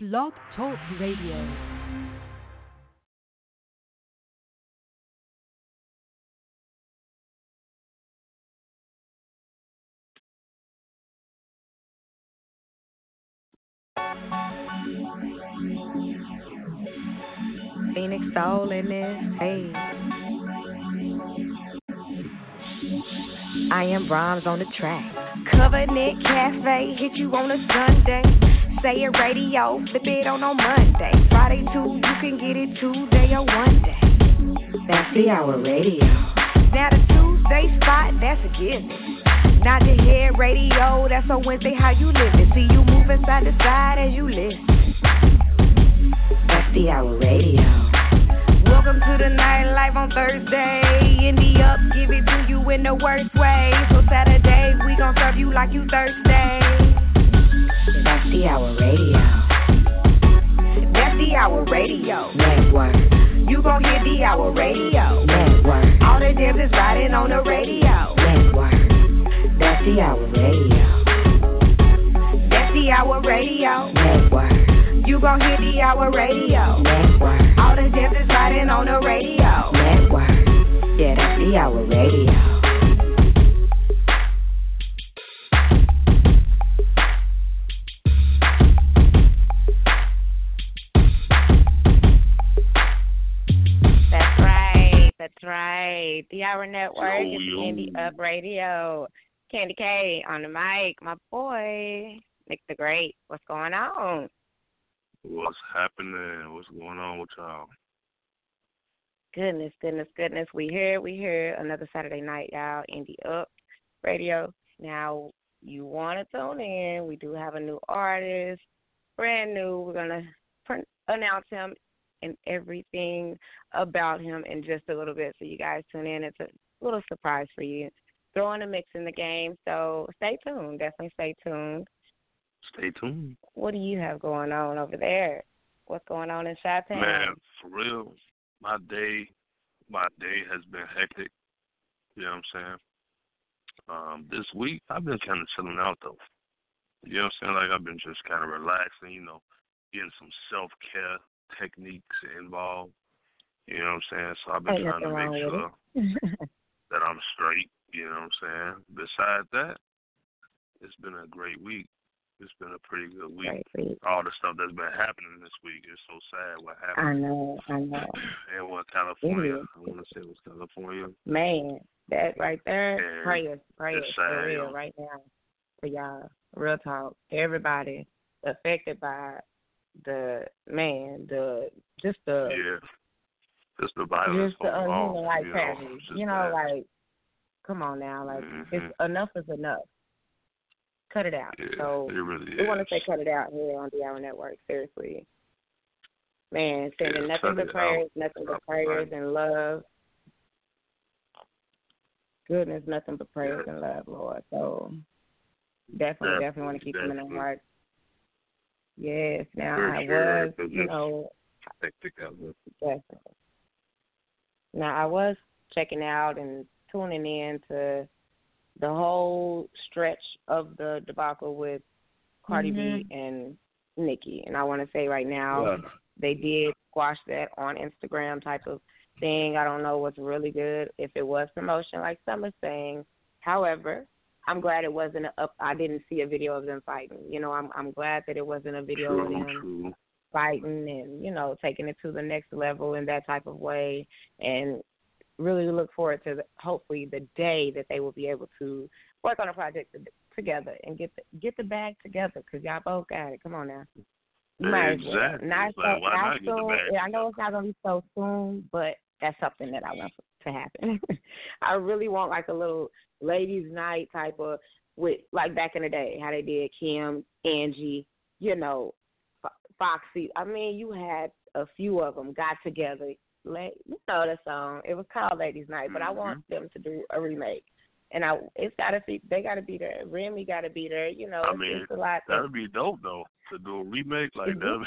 Blog Talk Radio. Phoenix Soul in this. Hey. I am Brahms on the track. Covenant Cafe, hit you on a Sunday. Say it radio, flip it on on Monday. Friday too, you can get it Tuesday or one day. That's D-Hour radio. Now the Tuesday spot, that's a given. Not the head radio, that's a Wednesday how you living. See you moving side to side as you listen. That's D-Hour radio. Welcome to the night life on Thursday. Indie up, give it to you in the worst way. So Saturday, we gon' serve you like you Thursday. That's D-Hour radio. That's D-Hour radio. Network. You gon' hear D-Hour radio. Network. All the jams is riding on the radio. Network. That's D-Hour radio. That's D-Hour radio. Network. You gon' hear D-Hour radio. Network. All the jams is riding on the radio. Network. Yeah, that's D-Hour radio. D-Hour Network Yo. Candy Up Radio. Kandi K on the mic. My boy, Nick the Great. What's going on? What's happening? What's going on with y'all? Goodness, goodness, goodness. We here, we here. Another Saturday night, y'all. Indie Up Radio. Now, you want to tune in. We do have a new artist, brand new. We're going to pr- announce him and everything about him in just a little bit. So, you guys tune in. It's a little surprise for you. Throwing a mix in the game. So, stay tuned. Definitely stay tuned. Stay tuned. What do you have going on over there? What's going on in Chi Man, for real, my day my day has been hectic. You know what I'm saying? Um, this week I've been kinda chilling out though. You know what I'm saying? Like I've been just kinda relaxing, you know, getting some self care techniques involved. You know what I'm saying? So I've been trying to make sure that I'm straight, you know what I'm saying? Besides that, it's been a great week. It's been a pretty good week. Great. All the stuff that's been happening this week is so sad what happened? I know, I know. And what California? I want to say it was California. Man, that right there, Yeah, prayers, prayers for real right now for y'all. Real talk. Everybody affected by the man, the just the Yeah. Just the violence just the unhuman like you know. You know, like come on now, like Mhm. it's enough is enough. Cut it out. yeah, so it really we want to say cut it out here on D-Hour Network. Seriously, man, sending Yeah, nothing but it out. prayers, nothing but prayers fighting. and love. Goodness, nothing but prayers Yeah. and love, Lord. So definitely, definitely want to Definitely, keep them in our definitely. Heart. Yes. Now For I sure, was, 'cause you know, Hectic out there. Now I was checking out and tuning in to the whole stretch of the debacle with Cardi B mm-hmm. and Nicki, and I want to say right now Yeah. they did squash that on Instagram type of thing. I don't know what's really good if it was promotion, like some are saying. However, I'm glad it wasn't a up. I didn't see a video of them fighting. You know, I'm I'm glad that it wasn't a video of them true. fighting and you know taking it to the next level in that type of way and really look forward to the, hopefully the day that they will be able to work on a project together and get the, get the bag together because y'all both got it come on now You might as. Exactly. not like, so not not get the soon bag yeah, I know it's not gonna be so soon but that's something that I want to happen I really want like a little ladies night type of with like back in the day how they did Kim Angie you know Fo- Foxy. I mean, you had a few of them got together. You know the song. It was called Ladies Night, but I want Mm-hmm. them to do a remake. And I, it's gotta be. They gotta be there. Remy gotta be there. You know, I mean, it's a lot. that- That'll be dope though to do a remake like it that'll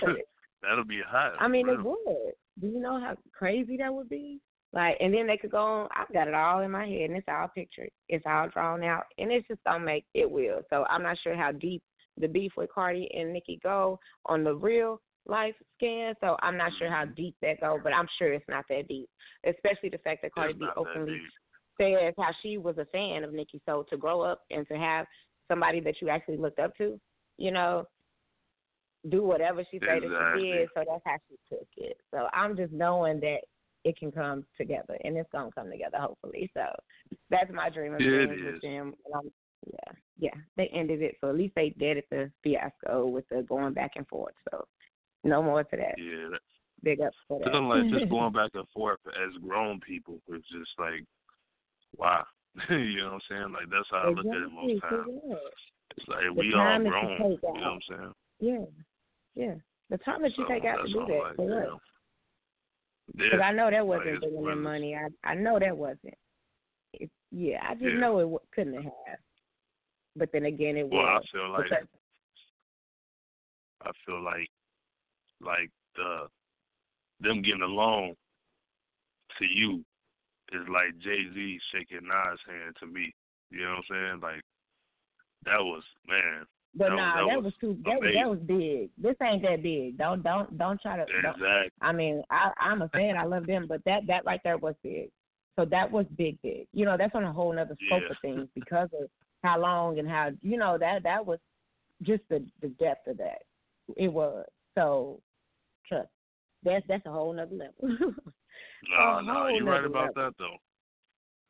would. be, hot. I mean, it would. Do you know how crazy that would be? Like, and then they could go on. I've got it all in my head, and it's all pictured. It's all drawn out, and it's just gonna make it will. So I'm not sure how deep the beef with Cardi and Nicki go on the real life scan. So I'm not sure how deep that go, but I'm sure it's not that deep. Especially the fact that Cardi B openly says how she was a fan of Nicki. So to grow up and to have somebody that you actually looked up to, you know, do whatever she said exactly. that she did. So that's how she took it. So I'm just knowing that it can come together, and it's gonna come together hopefully. So that's my dream of yeah, being with them. Um, yeah, yeah, they ended it, so at least they did it the fiasco with the going back and forth. So no more to that. Yeah, that, big up for that. Like just going back and forth as grown people is just like, wow. you know what I'm saying? Like that's how exactly. I look at it most times. It's like the we all grown. You know what I'm saying? Yeah, yeah. The time that you so take out to do that like, for what? Because yeah. I know that wasn't bringing in money. I I know that wasn't. It, yeah, I just yeah. know it w- couldn't have. But then again, it well, was. Well, I feel like because... I feel like like the them getting along to you is like Jay Z shaking Nas' hand to me. You know what I'm saying? Like that was man. But that nah, was, that, that was too. That was, that was big. This ain't that big. Don't don't don't try to. Exactly. I mean, I I'm a fan. I love them, but that that right there was big. So that was big, big. You know, that's on a whole other scope yeah. of things because of how long and how you know that that was just the the depth of that. It was so. Trust. That's that's a whole nother level. no, no, you're right about level. that though.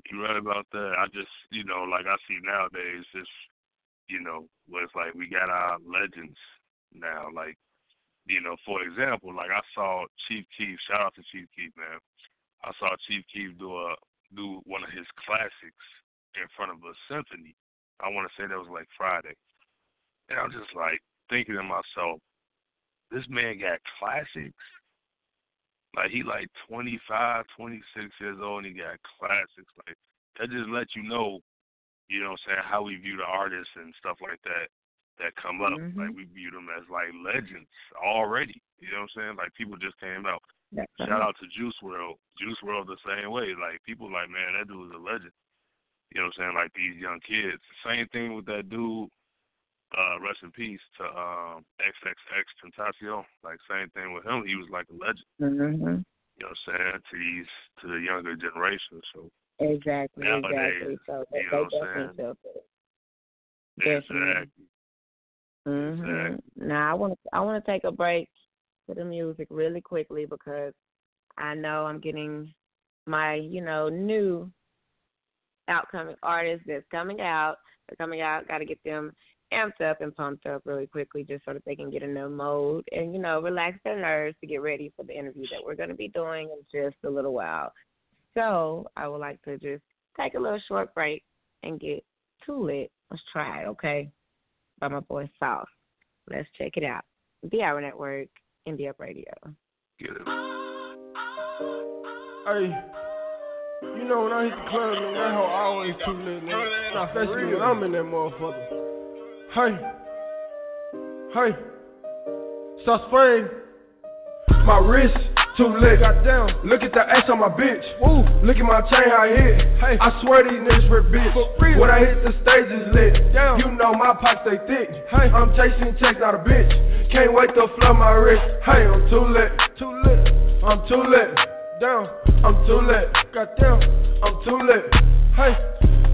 You're right about that. I just, you know, like I see nowadays, it's you know, where it's like we got our legends now. Like, you know, for example, like I saw Chief Keef. Shout out to Chief Keef, man. I saw Chief Keef do a do one of his classics in front of a symphony. I want to say that was like Friday, and I'm just like thinking to myself, this man got classics. Like he like 25, 26 years old, and he got classics. Like that just let you know you know what I'm saying, how we view the artists and stuff like that that come up. Mm-hmm. Like we view them as like legends already. You know what I'm saying? Like people just came out. That's Shout out to Juice WRLD. Juice WRLD the same way. Like people like, man, that dude is a legend. You know what I'm saying? Like these young kids. Same thing with that dude, uh, rest in peace to um XXX Tentacion. Like same thing with him. He was like a legend. Mm-hmm. You know what I'm saying? To these to the younger generation. So Exactly, Nowadays, exactly. So they, you know they definitely feel it. Exactly. Mhm. Exactly. Now I want to I want to take a break to the music really quickly because I know I'm getting my you know new outcoming artists that's coming out. They're coming out. Got to get them amped up and pumped up really quickly just so that they can get in their mode and you know relax their nerves to get ready for the interview that we're going to be doing in just a little while. So I would like to just take a little short break and get too lit. Let's try it, okay? By my boy Sauce. Let's check it out. D-Hour Network, Indie Up Radio. Get it. Hey, you know when I hit the club, man, that hoe always too lit, man. Nah, especially when I'm in that motherfucker. Hey, hey, South Spring, my wrist too lit. Goddamn. Look at the ass on my bitch. Ooh. Look at my chain, how I hit. Hey. I swear these niggas rip bitch. When I hit the stage is lit. Damn. You know my pockets they thick. Hey. I'm chasing checks, not a bitch. Can't wait to flood my wrist. Hey, I'm too lit. Too lit. I'm too lit. Down. I'm too lit. Goddamn. I'm too lit. Hey.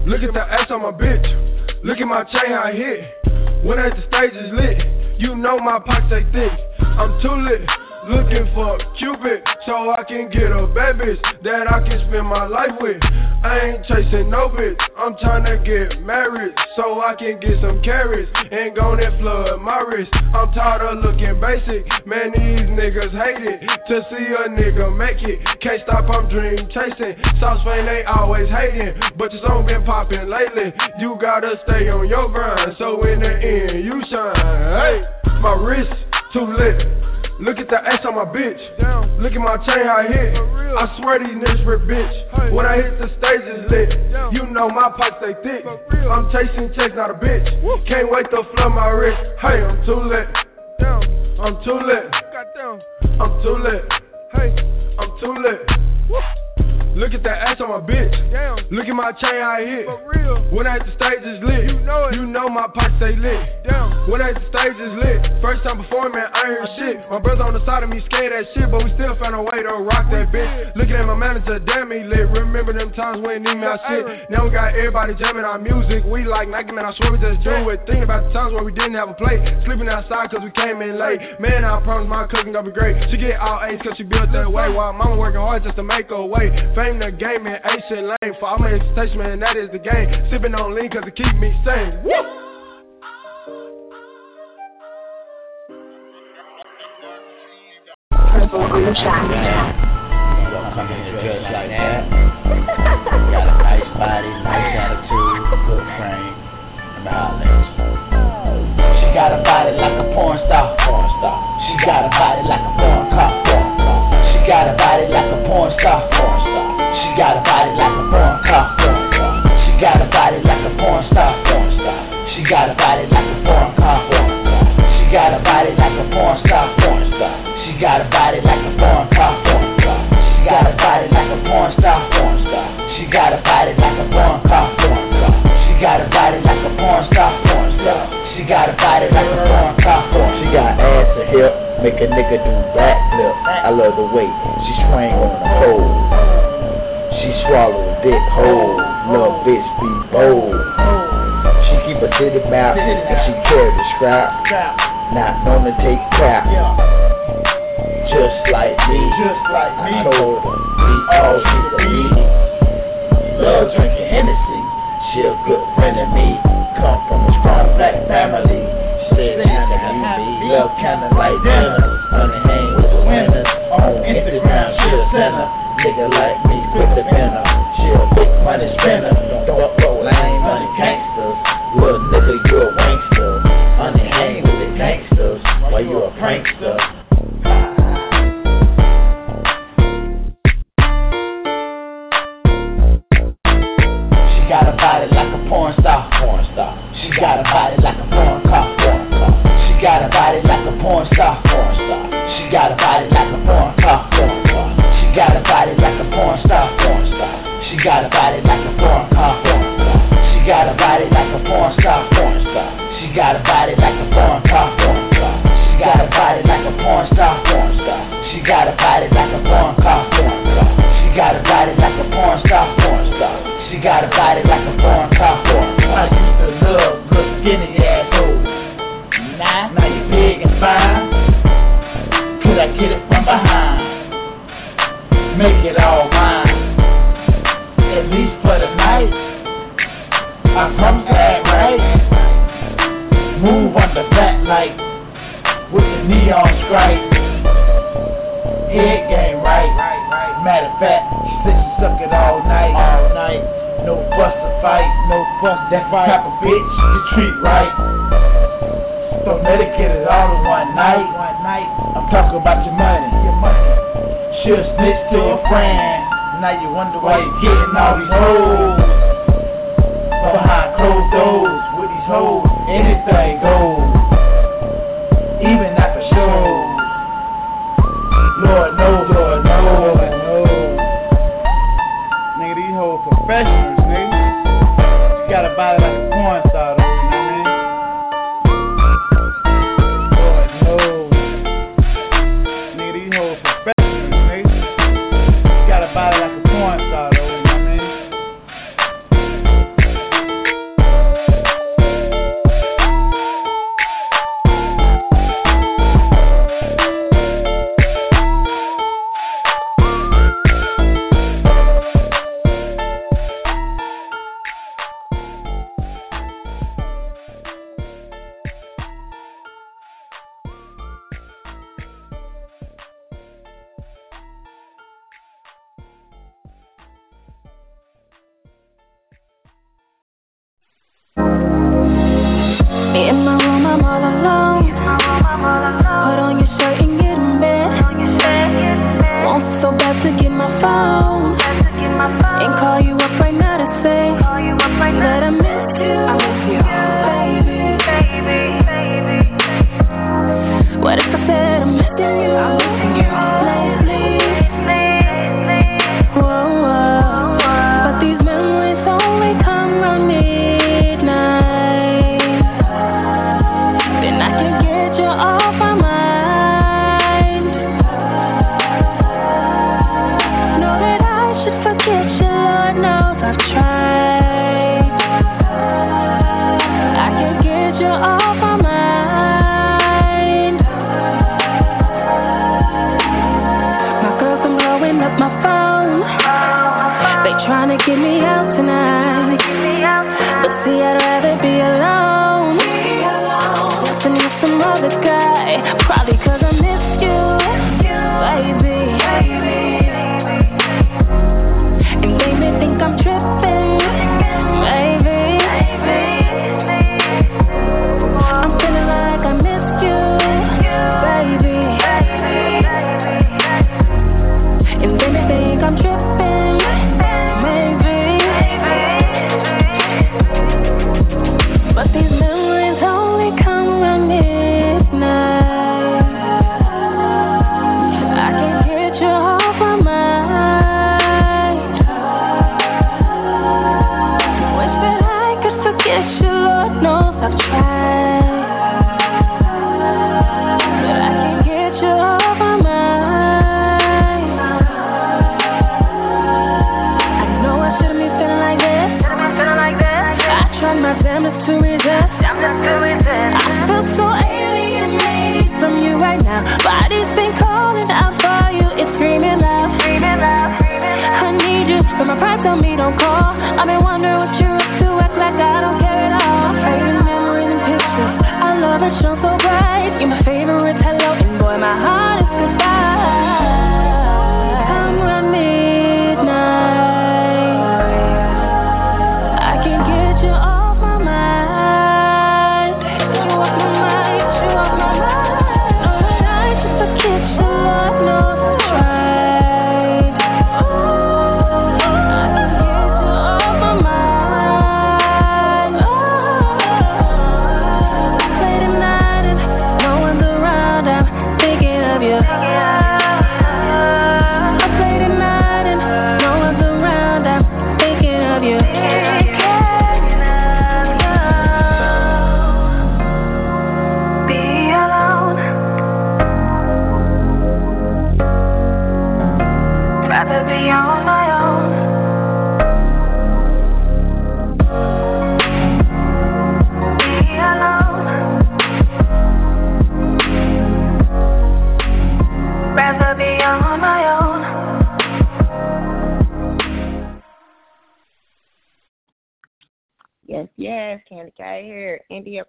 Look at the ass on my bitch. Look at my chain, how I hit. When I hit the stage is lit. You know my pockets they thick. I'm too lit. Looking for Cupid so I can get a bad bitch that I can spend my life with. I ain't chasing no bitch, I'm trying to get married so I can get some carrots and go and flood my wrist. I'm tired of looking basic, man. These niggas hate it to see a nigga make it. Can't stop, I'm dream chasing. South Spain, they always hating, but your song been popping lately. You gotta stay on your grind so in the end you shine. Hey, my wrist too lit. Look at the ass on my bitch. Damn. Look at my chain, how I hit. I swear these niggas rip bitch. Hey. When I hit the stage, it's lit. Damn. You know my pockets stay thick. I'm chasing checks, not a bitch. Woo. Can't wait to flood my wrist. Hey, I'm too lit. Damn. I'm too lit. I'm too lit. Hey, I'm too lit. Woo. Look at that ass on my bitch. Damn. Look at my chain, I hit. For real. When I hit the stage, it's lit. You know it. You know my pockets stay lit. Damn. When I hit the stage, it's lit. First time performing, man, I ain't heard shit. My brother on the side of me scared that shit, but we still found a way to rock that bitch. Looking at my manager, damn he lit. Remember them times when he our shit. Now we got everybody jamming our music. We like Nike, man, I swear we just do it. Thinking about the times where we didn't have a play. Sleeping outside cause we came in late. Man, I promise my cooking gonna be great. She get all A's cause she built that way. While mama working hard just to make her way. Fame the game and shit lame. For all my expectation, man, that is the game. Sipping on lean cause it keep me sane. Woo! Got a nice body, nice attitude, good frame. She got a body like a porn star. Porn star. She got a body like a porn cop. Porn got a body like a porn star. Porn star. She got a body like a porn. Porn cop. She got a body like a porn star. Porn star. She got a body like a porn. Porn cop. She got a body like a porn star. Porn star. She got a body like a porn. Porn cop. She got a body like a porn star. Porn star. She got a body like a porn. Porn cop. She got a body like a porn star. She got a body like a porn cop. She got ass and hip, make a nigga do backflip. I love the way she swing on the pole. She swallow a dick whole, little bitch be bold. She keep a titty mouth and she carry the scrap, not gonna take crap. Just like me, Just like me. I told her, because she believe. Love drinking Hennessy, she a good friend of me. Come from a strong black family. Said kinda you me, love kinda like dinner. Honey hang with the winners. On Instagram, she oh, a sinner. Nigga like me, quick pin her. She a big money spinner. Don't with lame money gangsters. Little nigga, you a wankster. Honey hang with the gangsters. Why you a prankster. She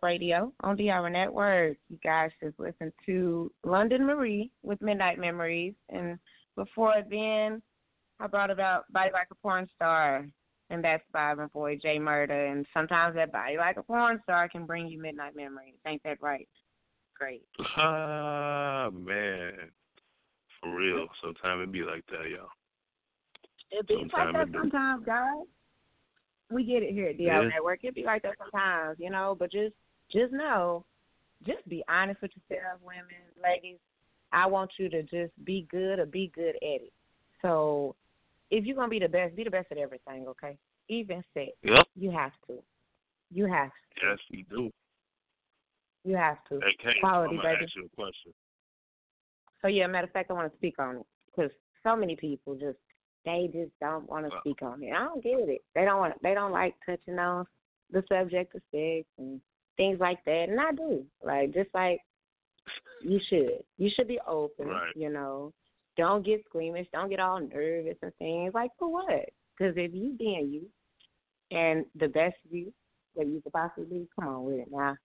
Radio on DR Network. You guys just listened to London Marie with Midnight Memories, and before then, I brought about Body Like a Porn Star, and that's by my boy Jay Murder. And sometimes that Body Like a Porn Star can bring you midnight memories. Ain't that right? Great. Ah man, for real. Sometimes it be like that, y'all. It be like that sometimes, guys. We get it here at DR Yeah. Network. It be like that sometimes, you know. But just, just know, just be honest with yourself, women, ladies. I want you to just be good or be good at it. So, if you're gonna be the best, be the best at everything. Okay, even sex. Yep. You have to. You have. To. Yes, we do. You have to. Hey, Kay, Quality, I'm gonna baby. ask you a question. So yeah, matter of fact, I want to speak on it because so many people just they just don't want to Wow. speak on it. I don't get it. They don't want. They don't like touching on the subject of sex and things like that, and I do. Like just like you should. You should be open. Right. You know, don't get squeamish. Don't get all nervous and things. Like for what? Because if you being you and the best you that you could possibly be, come on with it now.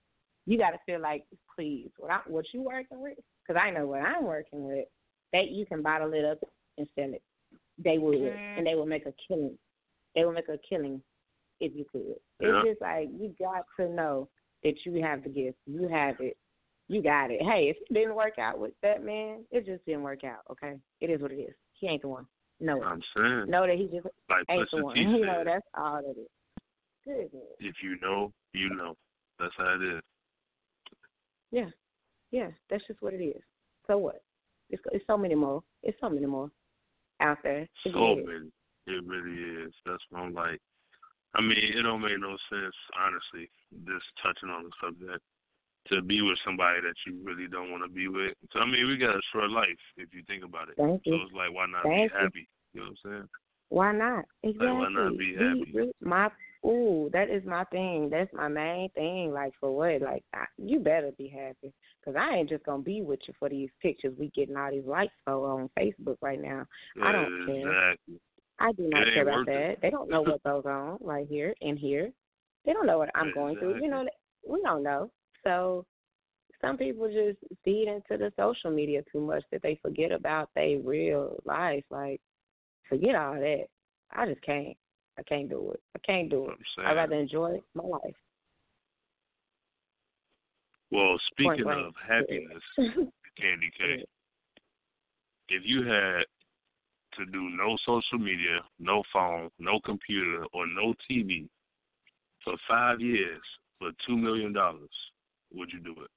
You got to feel like, please, what I, what you working with? Because I know what I'm working with. That you can bottle it up and sell it. They would, mm-hmm. and they will make a killing. They will make a killing if you could. Yeah. It's just like you got to know that you have the gift. You have it. You got it. Hey, if it didn't work out with that man, it just didn't work out. Okay, it is what it is. He ain't the one. No, I'm saying, know that he just like ain't the one. You know that's all that is. Goodness. if you know, you know. That's how it is. Yeah, yeah, that's just what it is. So what? It's it's so many more. It's so many more out there. So many. It really is. That's what I'm like. I mean, it don't make no sense, honestly, just touching on the subject, to be with somebody that you really don't want to be with. So, I mean, we got a short life, if you think about it. Thank so you. it's like, why not Thank be happy? You know what I'm saying? Why not? Exactly. why not be happy? my ooh, that is my thing. That's my main thing. Like for what? Like I, you better be happy, cause I ain't just gonna be with you for these pictures we getting all these likes for on Facebook right now. I don't care. Exactly. I do not care about that. it. They don't know what goes on right here and here. They don't know what I'm going through. You know, we don't know. So some people just feed into the social media too much that they forget about their real life. Like, forget all that. I just can't. I can't do it. I can't do it. I'd rather enjoy my life. Well, speaking of happiness, Kandi K, if you had to do no social media, no phone, no computer, or no TV for five years for two million dollars, would you do it?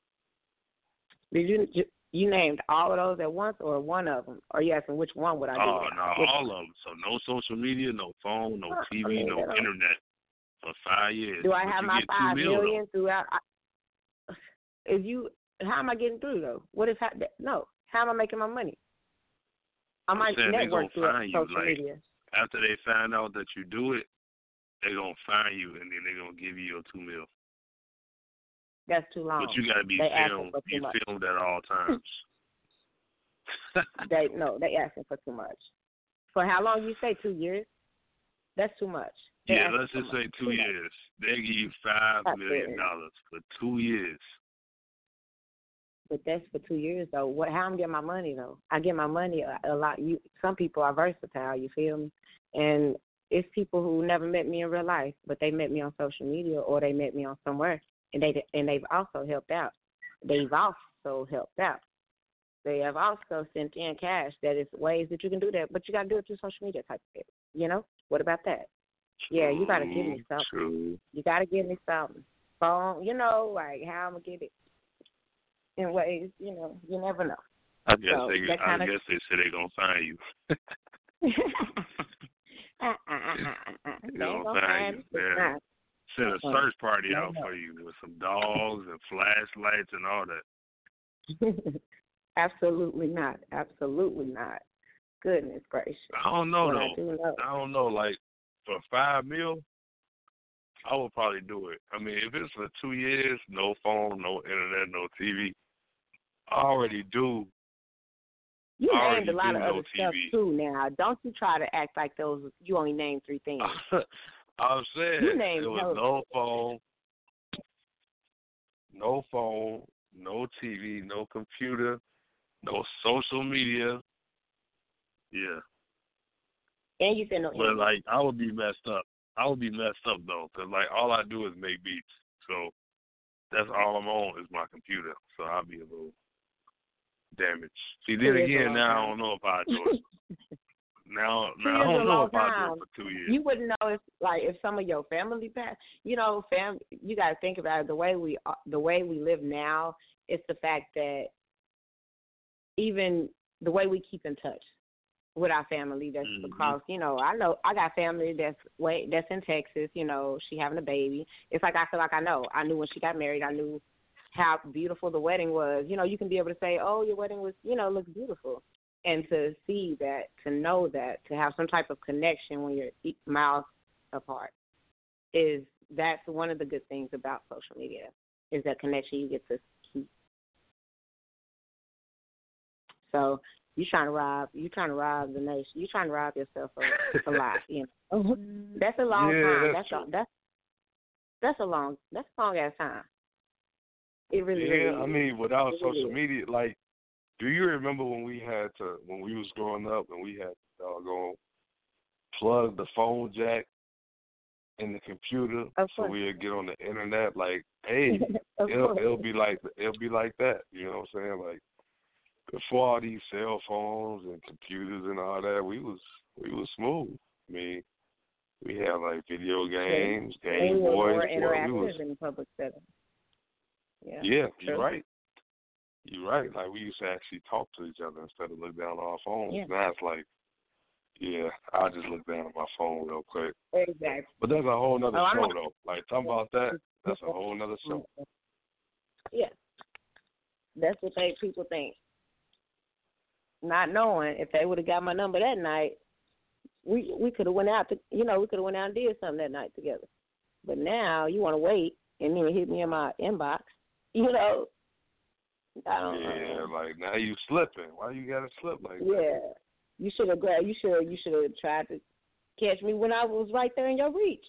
Did you you- named all of those at once or one of them? Or you asking which one would I do? Oh it? no, Which- all of them. So no social media, no phone, no TV, mean, no internet for five years. Do I have my five mil, though. million throughout? I, if you, how am I getting through though? What is hap- no? How am I making my money? I might saying network through find you, social like- media. After they find out that you do it, they're gonna find you and then they're gonna give you your two mil. That's too long. But you gotta be they filmed be much. filmed at all times. They no, they asking for too much. For how long you say two years? That's too much. They yeah, let's just much. say two Too much. years. They give you five That's million dollars for two years. But that's for two years though. What? How I'm getting my money though? I get my money a, a lot. You some people are versatile. You feel me? And it's people who never met me in real life, but they met me on social media or they met me on somewhere, and they and they've also helped out. They've also helped out. They have also sent in cash. That is ways that you can do that, but you got to do it through social media type of thing. You know? What about that? Yeah, you got to give me something. True. You got to give me something. Phone, you know, like how I'm gonna get it in ways, you know, you never know. I guess So, they I guess they say they're gonna find you. uh, uh, uh, uh, uh. They They gonna gonna find you. Yeah. Send a search party out for you with some dogs and flashlights and all that. Absolutely not. Absolutely not. Goodness gracious. I don't know though. I do know. I don't know. Like for five mil, I would probably do it. I mean, if it's for two years, no phone, no internet, no TV, already do. You named a lot of other stuff TV. too. Now, don't you try to act like those. You only named three things. I'm saying You named there was no phone, no phone, no TV, no computer, no social media. Yeah, And you said no. but like I would be messed up. I would be messed up though, cause like all I do is make beats. So that's all I'm on is my computer. So I'll be a little damaged. See, then again, now I don't know if I do it. Now, now I don't know long if I do time. it for two years. You wouldn't know if, like, if some of your family passed. You know, fam. You got to think about it. The way we, are- the way we live now, it's the fact that even the way we keep in touch with our family that's Mhm. across. You know, I know I got family that's way that's in Texas. You know, she having a baby. It's like I feel like I know. I knew when she got married. I knew how beautiful the wedding was. You know, you can be able to say, "Oh, your wedding was, you know, looks beautiful." And to see that, to know that, to have some type of connection when you're e- miles apart, is that's one of the good things about social media is that connection you get to keep. So you trying to rob, you trying to rob the nation, you trying to rob yourself a, a lot. You know, that's a long Yeah, time. that's That's a, that's that's a long that's a long ass time. It really, yeah, really I mean, without really social media, like, do you remember when we had to when we was growing up and we had to go plug the phone jack in the computer so we'd get on the internet? Like, hey, it'll course. it'll be like it'll be like that. You know what I'm saying? Like before all these cell phones and computers and all that, we was we was smooth. I mean, we had like video games, Game were Boys. more boy, we interactive was in the public setting. Yeah. yeah, you're true. right. You're right. Like we used to actually talk to each other instead of look down on our phones. Yeah. Now it's like, yeah, I'll just look down at my phone real quick. Exactly. But that's a whole nother Oh, I'm show though. Like talking about that, that's a whole nother show. Yeah. That's what they people think. Not knowing if they would have got my number that night, we we could have went out to you know we could have went out and did something that night together. But now you want to wait and then hit me in my inbox. You know. I don't. Yeah, uh, like now you slipping. Why you gotta slip like that? yeah. You should have grabbed. You should. You should have tried to catch me when I was right there in your reach.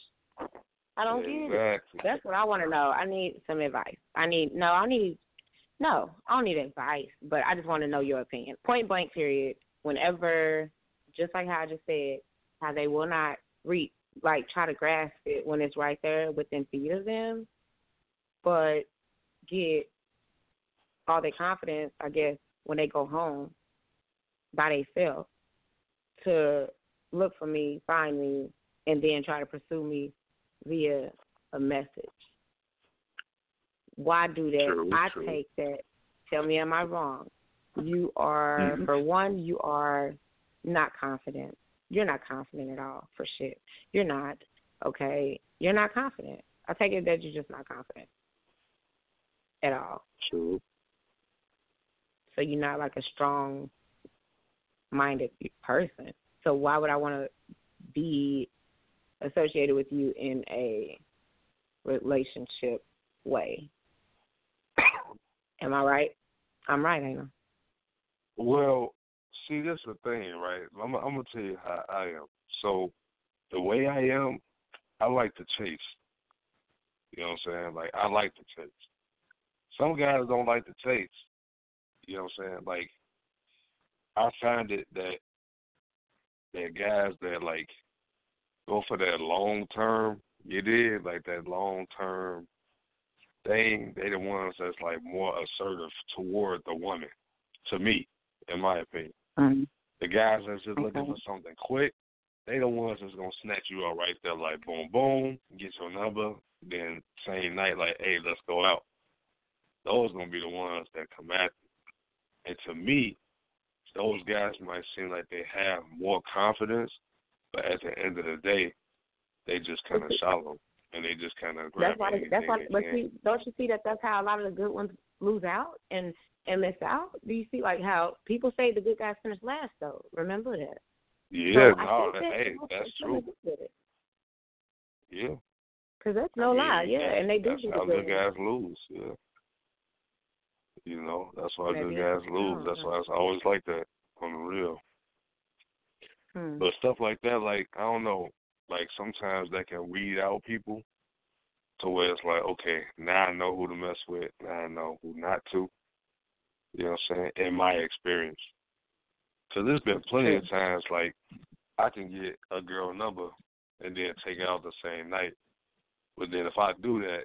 I don't get it. That's what I want to know. I need some advice. I need no. I need no. I don't need advice, but I just want to know your opinion. Point blank. Period. Whenever, just like how I just said, how they will not reach, like try to grasp it when it's right there within feet of them, but get all their confidence, I guess, when they go home by themselves to look for me, find me, and then try to pursue me via a message. Why do that? True, I true. take that. Tell me, am I wrong? You are, Mhm. for one, you are not confident. You're not confident at all, for shit. You're not. Okay? You're not confident. I take it that you're just not confident at all. True. So you're not like a strong minded person. So why would I want to be associated with you in a relationship way? Am I right? I'm right, ain't I? Well, see, that's the thing, right? I'm, I'm gonna tell you how I am. So, the way I am, I like to chase. You know what I'm saying? Like I like to chase. Some guys don't like to chase. You know what I'm saying? Like I find it that that guys that like go for that long term, you did like that long term thing. They the ones that's like more assertive toward the woman. To me, in my opinion. Mm-hmm. The guys that's just looking for something quick, they the ones that's gonna snatch you up right there, like boom, boom, get your number, then same night, like, hey, let's go out. Those gonna be the ones that come at you. And to me, those guys might seem like they have more confidence, but at the end of the day, they just kind of shallow and they just kind of grab That's why. That's why. But can. see, don't you see that that's how a lot of the good ones lose out and and miss out? Do you see like how people say the good guys finish last? Though remember that. yeah, so no, that, that hey, that's true. something to do with it. Yeah. Cause that's no I mean, lie, yeah, and they do That's how the good. guys lose. Yeah. You know, that's why Maybe good guys lose. That's why it's always like that on the real. Hmm. But stuff like that, like I don't know, like sometimes that can weed out people to where it's like, okay, now I know who to mess with, now I know who not to. You know what I'm saying? In my experience, because there's been plenty of times like I can get a girl number and then take out the same night, but then if I do that,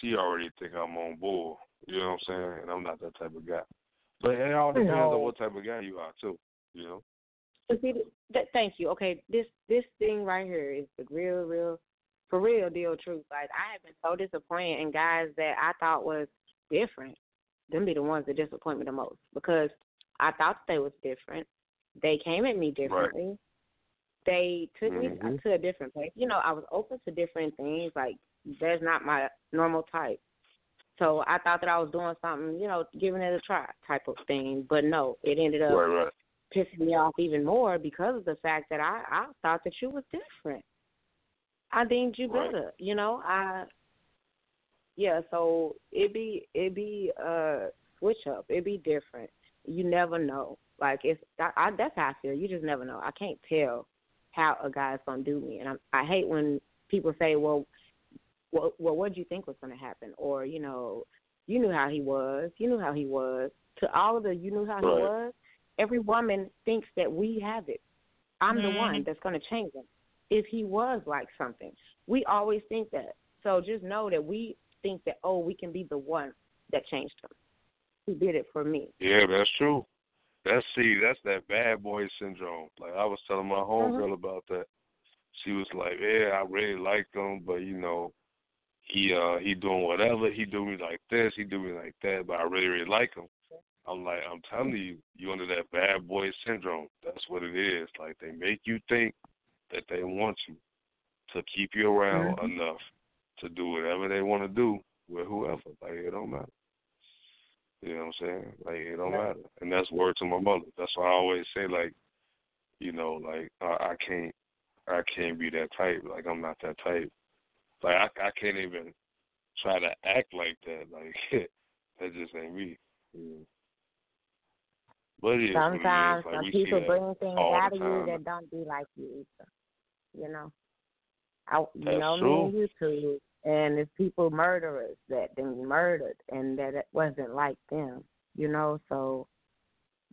she already think I'm on board. You know what I'm saying? And I'm not that type of guy. But it all depends No. on what type of guy you are too. You know? But see, that, thank you. Okay, this this thing right here is the real, real, for real deal truth. Like I have been so disappointed in guys that I thought was different. Them be the ones that disappoint me the most because I thought they was different. They came at me differently. They took me Mhm. to a different place. You know, I was open to different things. Like that's not my normal type. So I thought that I was doing something, you know, giving it a try type of thing. But no, it ended up Right, right. pissing me off even more because of the fact that I I thought that you was different. I deemed you Right. better, you know. I yeah, so it be it be uh switch up. It be different. You never know. Like it's I, I that's how I feel. You just never know. I can't tell how a guy's gonna do me, and I I hate when people say, well, well, well what did you think was gonna happen, or you know, you knew how he was, you knew how he was. To all of the you knew how he was, every woman thinks that we have it. I'm the mm-hmm. one that's going to change him. If he was like something, we always think that. So just know that we think that oh, we can be the one that changed him. Who did it for me? Yeah, that's true. That's see, that's that bad boy syndrome. Like I was telling my homegirl mm-hmm. about that. She was like, "Yeah, I really liked him, but you know, he uh he doing whatever. He do me like this, he do me like that, but I really really like him." I'm like, I'm telling you, you under that bad boy syndrome. That's what it is. Like they make you think that they want you to keep you around Mhm. enough to do whatever they want to do with whoever. Like it don't matter. You know what I'm saying? Like it don't matter. And that's word to my mother. That's why I always say like, you know, like I, I can't I can't be that type. Like I'm not that type. Like I I can't even try to act like that. Like that just ain't me. Yeah. But it is what it is. Sometimes Like, some people bring things out of you that don't be like you. Either. You know, I you That's know true. me and you two, and it's people murderers that been murdered, and that it wasn't like them. You know, so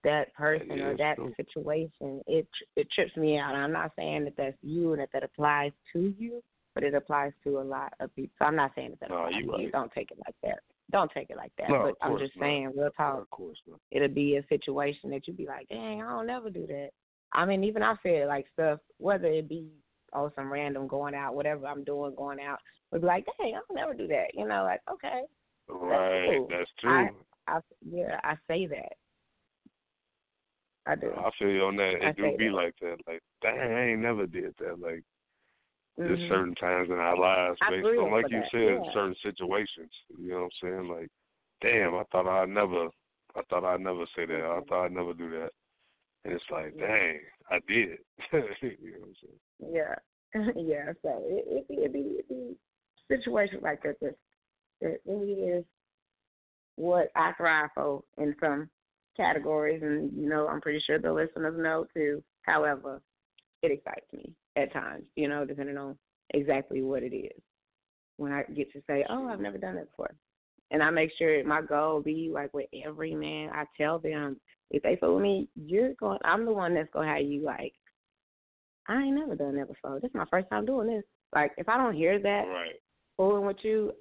that person Yeah, or that true. situation, it it trips me out. I'm not saying that that's you and that that applies to you, but it applies to a lot of people. So I'm not saying that No, you right. Don't take it like that. Don't take it like that. No, but I'm just not. saying, real talk Of course not. it'll be a situation that you be like, dang, I don't never do that. I mean, even I said like stuff, whether it be oh some random going out, whatever I'm doing going out, would be like, dang, I don't never do that. You know, like okay, Right, cool. that's true. I, I yeah, I say that. I do. I feel you on that. I It do be that. like that. Like, dang, I ain't never did that. Like, there's Mhm. certain times in our lives based on, like you that, said, yeah. certain situations. You know what I'm saying? Like, damn, I thought I'd never, I thought I'd never say that. I thought I'd never do that. And it's like, dang, I did. you know what I'm saying? Yeah, yeah. So it it be it be it be situations like that that that really is what I thrive for in some categories, and you know I'm pretty sure the listeners know too. However, it excites me at times, you know, depending on exactly what it is. When I get to say, "Oh, I've never done that before," and I make sure my goal be like with every man, I tell them if they fool me, you're going. I'm the one that's gonna have you like I ain't never done that before. This is my first time doing this. Like, if I don't hear that Right. fooling with you,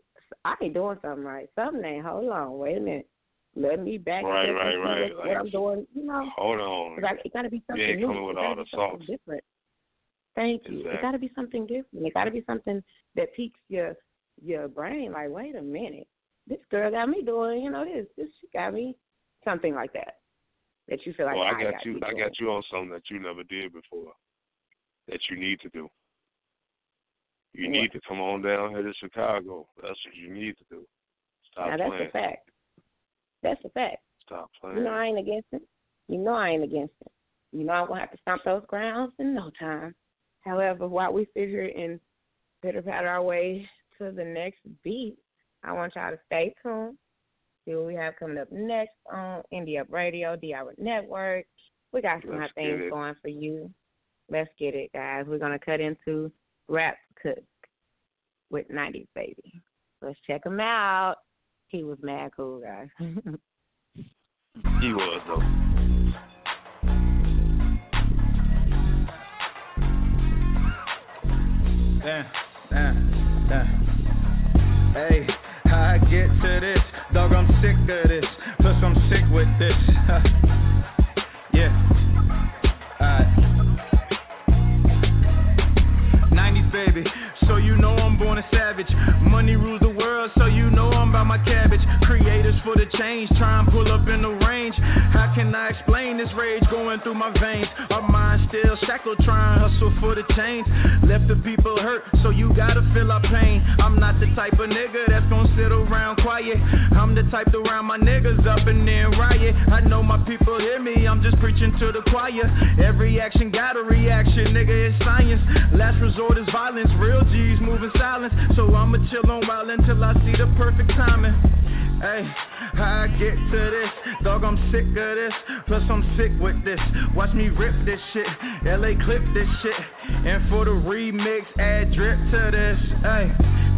I ain't doing something right. Something ain't. Hold on, wait a minute. Let me back Right, check right, right. What, Like, what I'm doing. You know, Hold on. I, it got to be something ain't new. coming with all the sauce. different. Thank you. Exactly. It got to be something different. It got to be something that piques your your brain. Like, wait a minute, this girl got me doing. You know, this this she got me something like that. That you feel like well, I I got you. be I got you on something that you never did before. That you need to do. You need to come on down here to Chicago. That's what you need to do. Stop Now that's playing. a fact. That's a fact. Stop playing. You know I ain't against it. You know I ain't against it. You know I'm gonna have to stomp those grounds in no time. However, while we sit here and pitter patter our way to the next beat, I want y'all to stay tuned. See what we have coming up next on Indie Up Radio, D-Hour Network. We got some hot things it. going for you. Let's get it, guys. We're gonna cut into Rap Cook with 90s Baby. Let's check him out. He was mad cool, guys. He was though. Hey, how I get to this? Dog, I'm sick of this. Plus, I'm sick with this. yeah. Alright. 90s, baby. So you know I'm born a savage. Money rules the so you know I'm about my cabbage. Creators for the change, try and pull up in the range. How can I explain this rage going through my veins? Our minds still shackled, trying hustle for the change. Left the people hurt, so you gotta feel our pain. I'm not the type of nigga that's gonna sit around quiet. I'm the type to round my niggas up and then riot. I know my people hear me, I'm just preaching to the choir. Every action got a reaction, nigga, it's science. Last resort is violence, real G's moving silence. So I'ma chill on while until I see the perfect timing. Hey, how I get to this? Dog, I'm sick of this. Plus, I'm sick with this. Watch me rip this shit. LA clip this shit. And for the remix, add drip to this. Hey,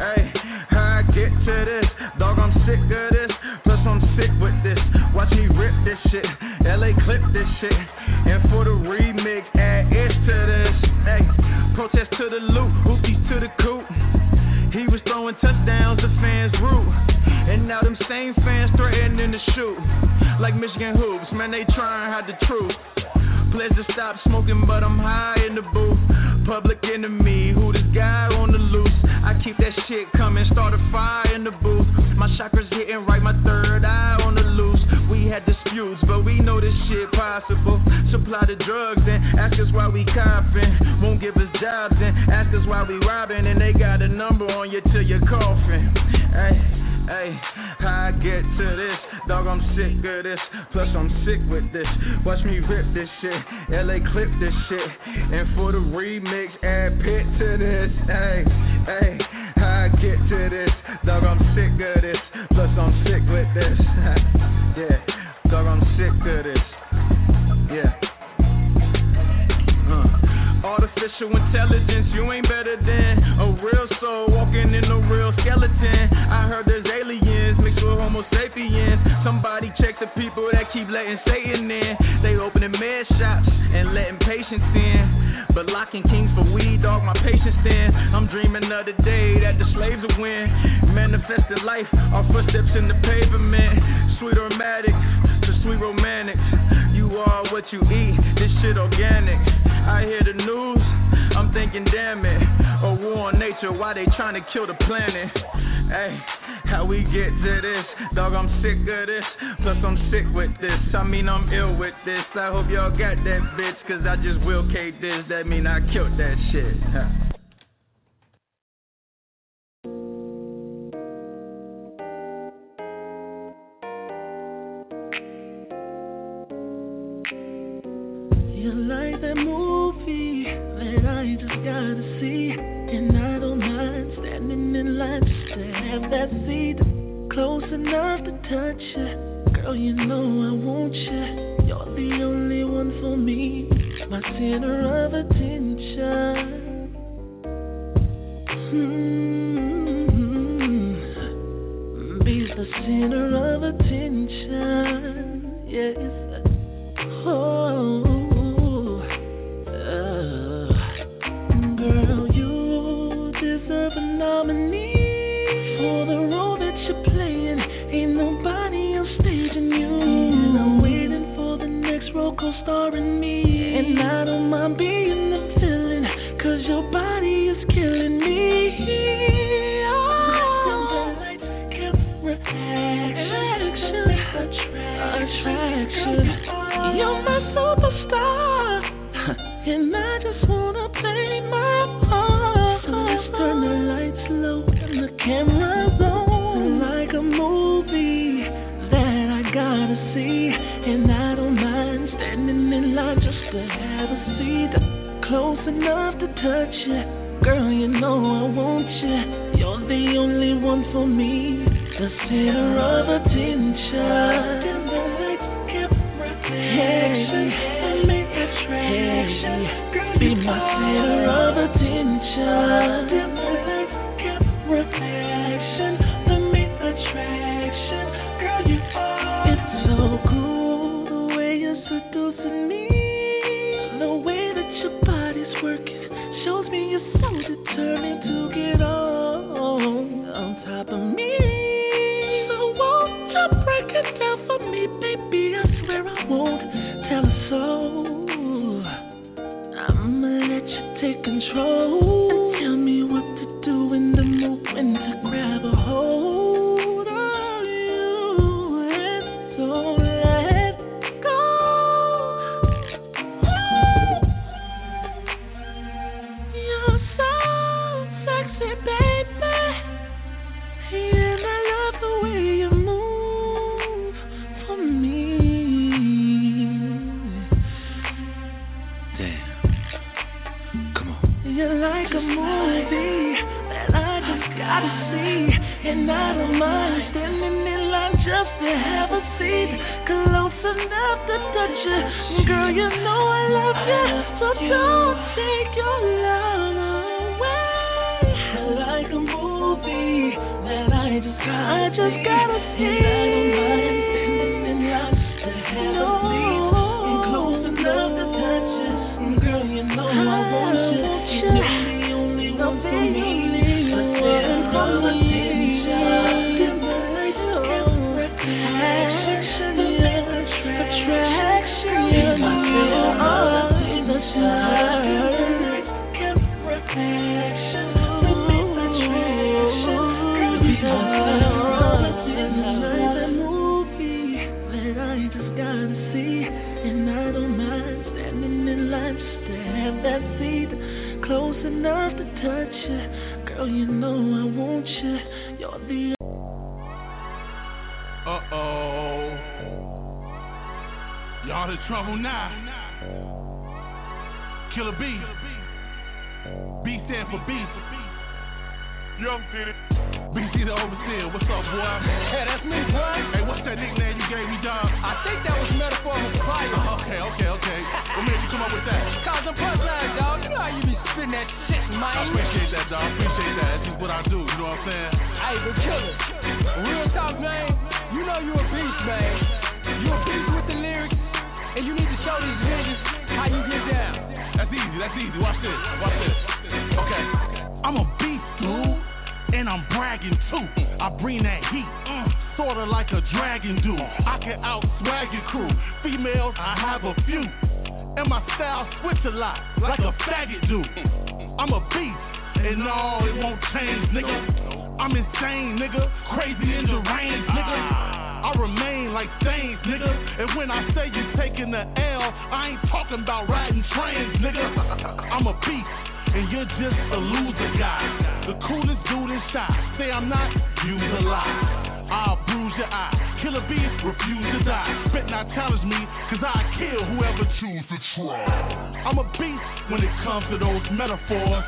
hey, how I get to this? Dog, I'm sick of this. Plus, I'm sick with this. Watch me rip this shit. LA clip this shit. And for the remix, add ish to this. Hey, protest to the loot, hookies to the coop. Throwing touchdowns, the fans root. And now them same fans threatening to shoot. Like Michigan hoops, man, they trying hide the truth. Pledge to stop smoking, but I'm high in the booth. Public enemy, who this guy on the loose? I keep that shit coming, start a fire in the booth. My chakras hitting right, my third had disputes, but we know this shit possible. Supply the drugs and ask us why we copping. Won't give us jobs and ask us why we robbing. And they got a number on you till you're coughing. Hey. Hey, how I get to this? Dog, I'm sick of this. Plus, I'm sick with this. Watch me rip this shit. LA clip this shit. And for the remix, add pit to this. Hey, hey, get to this? Dog, I'm sick of this. Plus, I'm sick with this. yeah, dog, I'm sick of this. Yeah. Uh. Artificial intelligence. You ain't better than a real soul walking in a real skeleton. I heard there's aliens mixed with Homo sapiens. Somebody check the people that keep letting Satan in. They opening med shops and letting patients in. But locking kings for weed, dog, my patience thin. I'm dreaming of the day that the slaves will win. Manifested life, our footsteps in the pavement. Sweet aromatic to sweet romantic. You are what you eat, this shit organic. I hear the news, I'm thinking, damn it. A war on nature, why they trying to kill the planet? Hey, how we get to this? Dog, I'm sick of this. Plus, I'm sick with this. I mean, I'm ill with this. I hope y'all got that bitch, cause I just will K this. That mean I killed that shit. Huh. Movie that I just gotta see, and I don't mind standing in line have that seat close enough to touch you. Girl, you know I want you. You're the only one for me, my center of attention. Mm-hmm. Be the center of attention. Yes. Oh. Role co-starring me. And I don't mind being the villain, cause your body is killing me. Oh, camera action, attraction. You're my superstar. And I just wanna play my part. So let's turn the lights low and the cameras touch you. Girl, you know I want you. You're the only one for me. The center of attention. Watch this. Okay. I'm a beast, dude, and I'm bragging too. I bring that heat, mm, sorta like a dragon do. I can out swag your crew. Females, I have a few, and my style switch a lot, like a faggot do. I'm a beast, and no, it won't change, nigga. I'm insane, nigga. Crazy in and deranged, nigga. I remain like stains, nigga. And when I say you're taking the L, I ain't talking about riding trains, nigga. I'm a beast, and you're just a loser guy. The coolest dude in shot. Say I'm not, use a lie. I'll bruise your eye. Killer bees refuse to die. Bet not challenge me, cause I kill whoever choose to try. I'm a beast when it comes to those metaphors.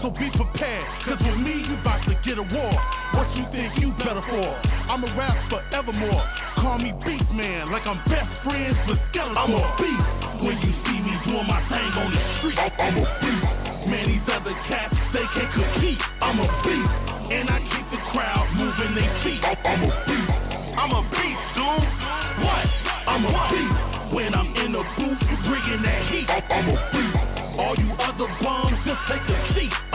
So be prepared, cause with me you about to get a war. What you think you better for? I'm a rap forevermore. Call me Beast Man, like I'm best friends with Skeletor. I'm a beast when you see me doing my thing on the street. I'm a beast. Man, these other cats, they can't compete. I'm a beast, and I keep the crowd moving their feet. I'm a beast. I'm a beast, dude. What? I'm a beast. When I'm in the booth, you bringing that heat. I'm a beast. All you other bums, just take a.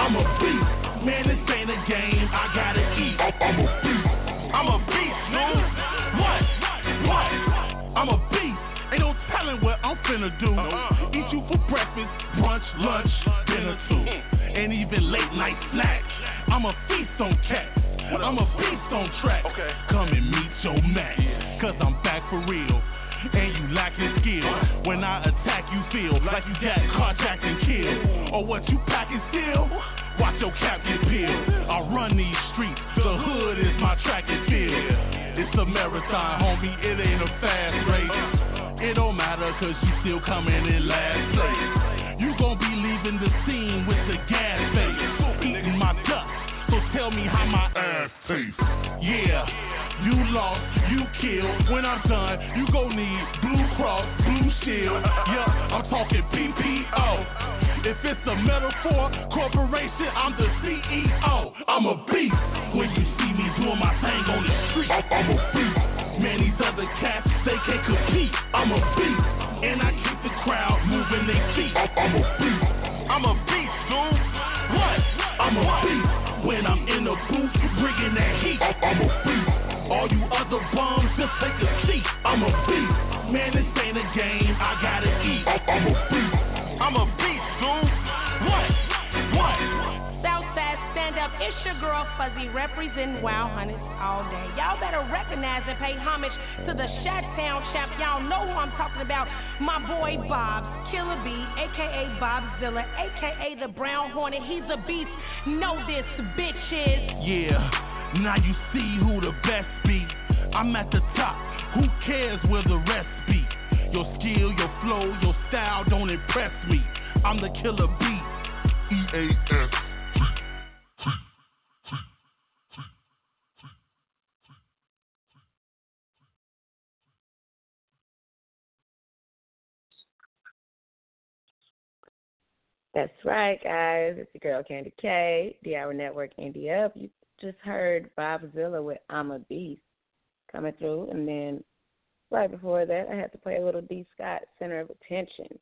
I'm a beast. Man, this ain't a game. I gotta eat. I'm a beast. I'm a beast, dude. What? What? I'm a beast. Ain't no telling what I'm finna do. Uh-huh. Eat you for breakfast, brunch, lunch, dinner too. And even late night snacks. I'm a feast on cats. I'm a beast on track. Come and meet your match. Cause I'm back for real. And you lack lacking skill. When I attack, you feel like you got carjacked and killed. Or what you packing still? Watch your cap get peeled. I run these streets. The hood is my track and field. It's a marathon, homie. It ain't a fast race. It don't matter cause you still coming in last place. You gon' be leaving the scene with the gas face. Eating my duck. So tell me how my ass tastes. Yeah. You lost, you killed. When I'm done, you gon' need Blue Cross, Blue Shield. Yeah, I'm talking PPO. If it's a metaphor corporation, I'm the CEO. I'm a beast. When you see me doing my thing on the street, I'm a beast. Man, these other cats, they can't compete. I'm a beast. And I keep the crowd moving their feet. I'm a beast. I'm a beast, dude. What? I'm a beast. When I'm in the booth, bringing that heat. I'm a beast. All you other bums, just take a seat. I'm a beast. Man, this ain't a game. I gotta eat. I'm a beast. I'm a beast, it's your girl Fuzzy representing Wild Hunters all day. Y'all better recognize and pay homage to the Shot Town champ. Y'all know who I'm talking about. My boy Bob, Killer B, aka Bobzilla, aka the Brown Hornet. He's a beast. Know this, bitches. Yeah, now you see who the best be. I'm at the top. Who cares where the rest be? Your skill, your flow, your style don't impress me. I'm the killer beat. E A S. That's right, guys. It's your girl Kandi K, D-Hour Network Up. You just heard Bobzilla with I'm a Beast coming through, and then right before that, I had to play a little D Scott Center of Attention.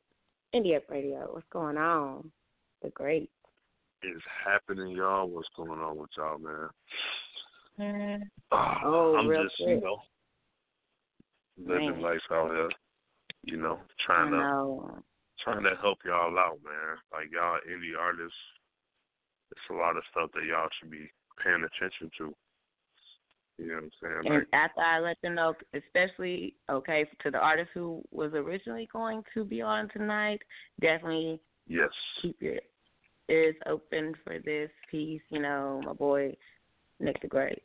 Indie Up Radio. What's going on? The great. It's happening, y'all. What's going on with y'all, man? Mm-hmm. Ah, oh, I'm real just, quick. you know, living Man. life out here. You know, trying to know. Trying to help y'all out, man. Like y'all indie artists, it's a lot of stuff that y'all should be paying attention to. You know what I'm saying? And Like, after I let them know, especially okay to the artist who was originally going to be on tonight, definitely yes, keep your ears open for this piece. You know, my boy Nick the Great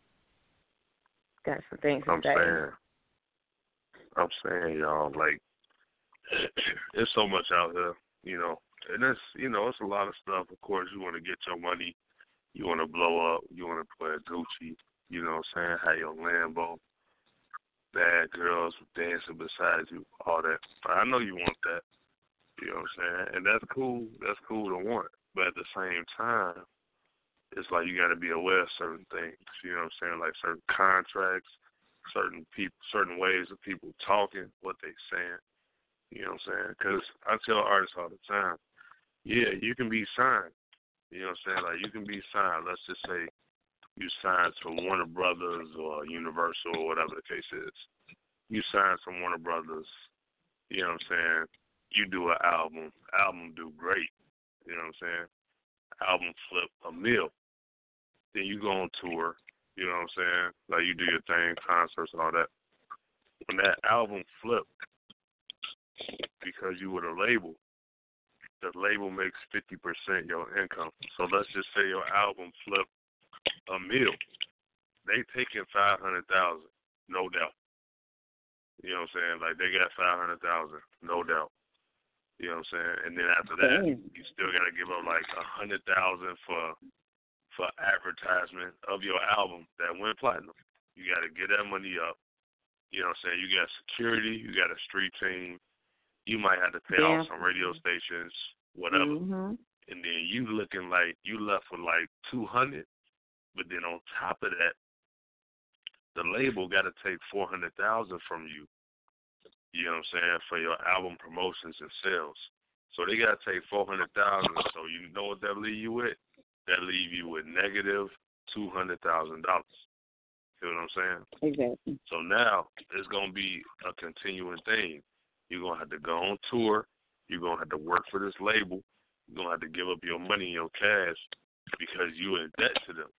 got some things to I'm say. saying, I'm saying, y'all, like, it's so much out here, you know, and it's, you know, it's a lot of stuff. Of course, you want to get your money, you want to blow up, you want to play a Gucci, you know what I'm saying? Have your Lambo, bad girls dancing beside you, all that. I know you want that. You know what I'm saying? And that's cool. That's cool to want. but at the same time, it's like you got to be aware of certain things. You know what I'm saying? Like certain contracts, certain people, certain ways of people talking, what they saying. You know what I'm saying? Because I tell artists all the time, yeah, you can be signed. You know what I'm saying? Like you can be signed. Let's just say you signed to Warner Brothers or Universal or whatever the case is. You signed to Warner Brothers. You know what I'm saying? You do an album. Album do great. You know what I'm saying? Album flip a mill. Then you go on tour. You know what I'm saying? Like you do your thing, concerts and all that. When that album flip, because you were the label, the label makes fifty percent your income. So let's just say your album flip a mill. They taking five hundred thousand, no doubt. You know what I'm saying? Like they got five hundred thousand, no doubt. You know what I'm saying? And then after that, you still got to give up like a hundred thousand for for advertisement of your album that went platinum. You got to get that money up. You know what I'm saying? You got security, you got a street team. You might have to pay Yeah. off some radio stations, whatever. Mm-hmm. And then you looking like you left with like two hundred, but then on top of that, the label got to take four hundred thousand from you. You know what I'm saying for your album promotions and sales. So they got to take four hundred thousand. So you know what that leave you with? That leave you with negative two hundred thousand dollars. You know what I'm saying? Exactly. So now it's gonna be a continuing thing. You're gonna have to go on tour. You're gonna have to work for this label. You're gonna have to give up your money and your cash because you in debt to them.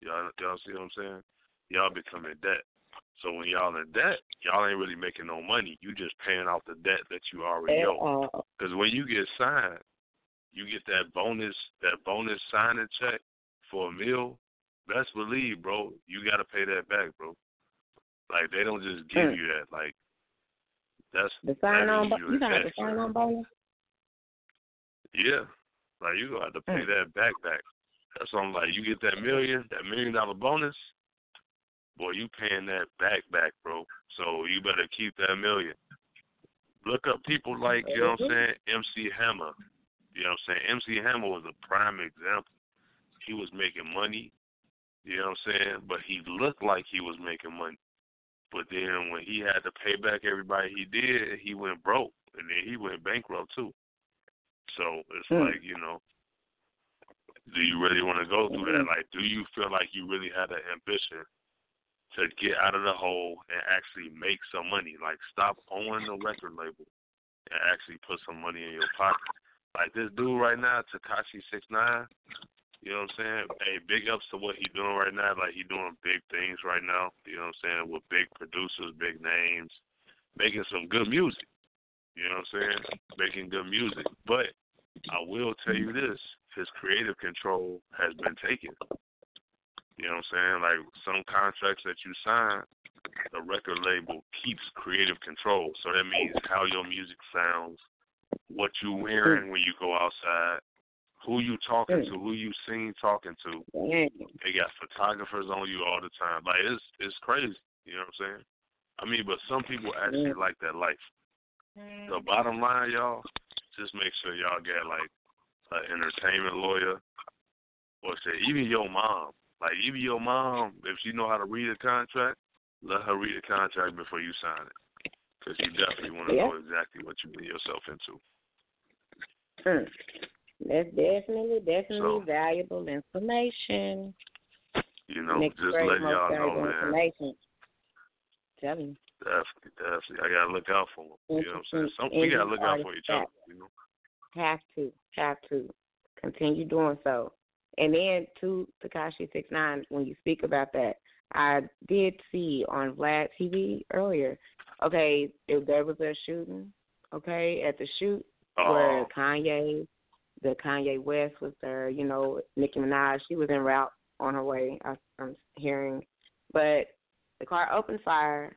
Y'all, y'all see what I'm saying? Y'all become in debt. So when y'all in debt, y'all ain't really making no money. You just paying off the debt that you already owe. Because when you get signed, you get that bonus, that bonus signing check for a meal. Best believe, bro, you got to pay that back, bro. Like they don't just give Mm. you that. Like that's The sign on, bo- you got the invest. sign on bonus. Yeah, like you gonna have to pay Mm. that back back. That's why I'm like, you get that million, that million dollar bonus, boy, you paying that back back, bro. So you better keep that million. Look up people like you know what I'm saying, MC Hammer. You know what I'm saying? MC Hammer was a prime example. He was making money, you know what I'm saying, but he looked like he was making money. But then when he had to pay back everybody he did, he went broke, and then he went bankrupt too. So it's Hmm. like you know, do you really want to go through that? Like, do you feel like you really had the ambition to get out of the hole and actually make some money? Like, stop owning the record label and actually put some money in your pocket. Like this dude right now, Tekashi Six Nine. You know what I'm saying? Hey, big ups to what he doing right now. Like he doing big things right now. You know what I'm saying? With big producers, big names, making some good music. You know what I'm saying? Making good music. But I will tell you this: his creative control has been taken. You know what I'm saying? Like some contracts that you sign, the record label keeps creative control. So that means how your music sounds, what you wearing when you go outside, who you talking mm. to, who you seen talking to. Mm. They got photographers on you all the time. Like it's it's crazy. You know what I'm saying? I mean, but some people actually mm. like that life. The bottom line, y'all, just make sure y'all get like an entertainment lawyer, or say even your mom. Like even your mom, if she know how to read a contract, let her read a contract before you sign it, because you definitely want to Yeah. know exactly what you get yourself into. That's definitely, definitely So- valuable information. You know, Next just letting y'all know, man. Tell you. Definitely, definitely. I gotta look out for them. You know what I'm saying? Some, we gotta look out for each other. You know. Have to, have to continue doing so. And then to Tekashi Six Nine, when you speak about that, I did see on Vlad TV earlier. Okay, if there was a shooting, okay, at the shoot where Oh. Kanye, the Kanye West was there. You know, Nicki Minaj, she was en route on her way. I, I'm hearing, but the car opened fire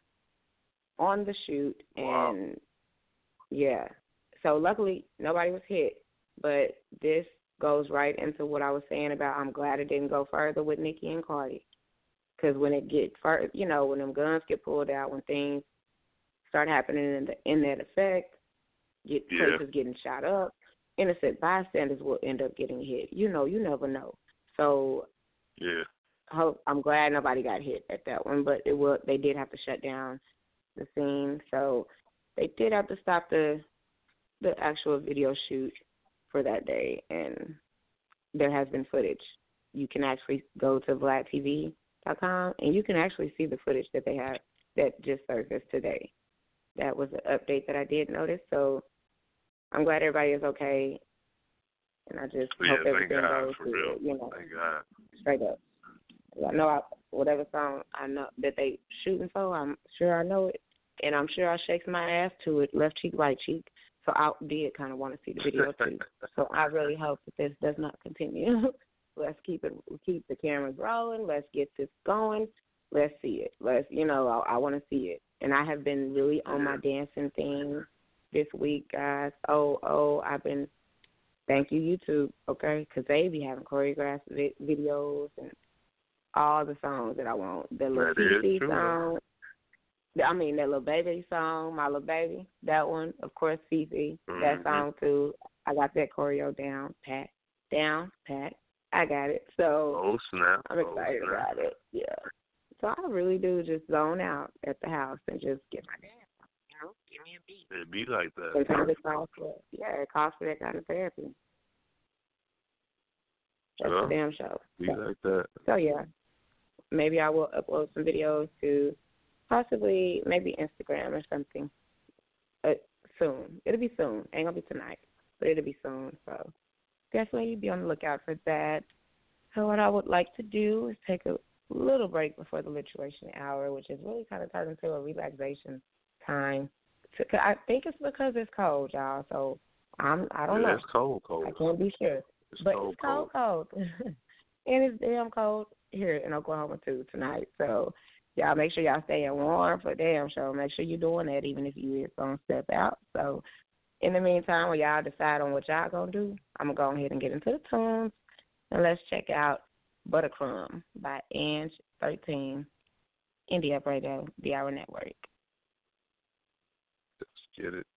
on the shoot, Wow. and yeah. So luckily nobody was hit, but this goes right into what I was saying about I'm glad it didn't go further with Nicki and Cardi, because when it get fur, you know, when them guns get pulled out, when things start happening in the in that effect, get Yeah. places getting shot up, innocent bystanders will end up getting hit. You know, you never know. So Yeah. hope I'm glad nobody got hit at that one, but it will they did have to shut down the scene. So they did have to stop the the actual video shoot for that day and there has been footage. You can actually go to vladtv.com and you can actually see the footage that they have that just surfaced today. That was an update that I did notice. So I'm glad everybody is okay. And I just Yeah, hope everything God, goes for through, real. you know, Thank God. straight up. I know I, whatever song I know that they shooting for, I'm sure I know it, and I'm sure I shakes my ass to it, left cheek, right cheek. So I did kind of want to see the video too. so I really hope that this does not continue. Let's keep it, keep the cameras rolling. Let's get this going. Let's see it. Let's, you know, I, I want to see it. And I have been really on my dancing thing this week, guys. Oh, oh, I've been. Thank you, YouTube. Okay, because they be having choreographed vi- videos and all the songs that I want. The little That CC song. I mean that little baby song, my little baby. That one, of course, Fifi. That Mhm. song too. I got that choreo down, pat, down, pat. I got it. So Oh snap! I'm Oh, excited snap. about it. Yeah. So I really do just zone out at the house and just get my dance. On, You give me a beat. It be like that. Sometimes it calls for yeah, it calls for that kind of therapy. That's Yeah. a damn show. Be So, like that. so yeah, maybe I will upload some videos to possibly maybe Instagram or something. Uh, soon. It'll be soon. Ain't gonna be tonight, but it'll be soon. So definitely be on the lookout for that. So what I would like to do is take a little break before the literation hour, which is really kind of turned into a relaxation time. I think it's because it's cold, y'all. So I'm I don't yeah, know. It's cold, cold. I can't be sure. It's but cold, it's cold, cold. and it's damn cold here in Oklahoma too tonight. So y'all make sure y'all staying warm for damn sure. Make sure you're doing that even if you is gonna step out. So in the meantime, when y'all decide on what y'all gonna do, I'm gonna go ahead and get into the tunes and let's check out Buttercrumb by Ange thirteen, India Radio, D-Hour Network. Get it.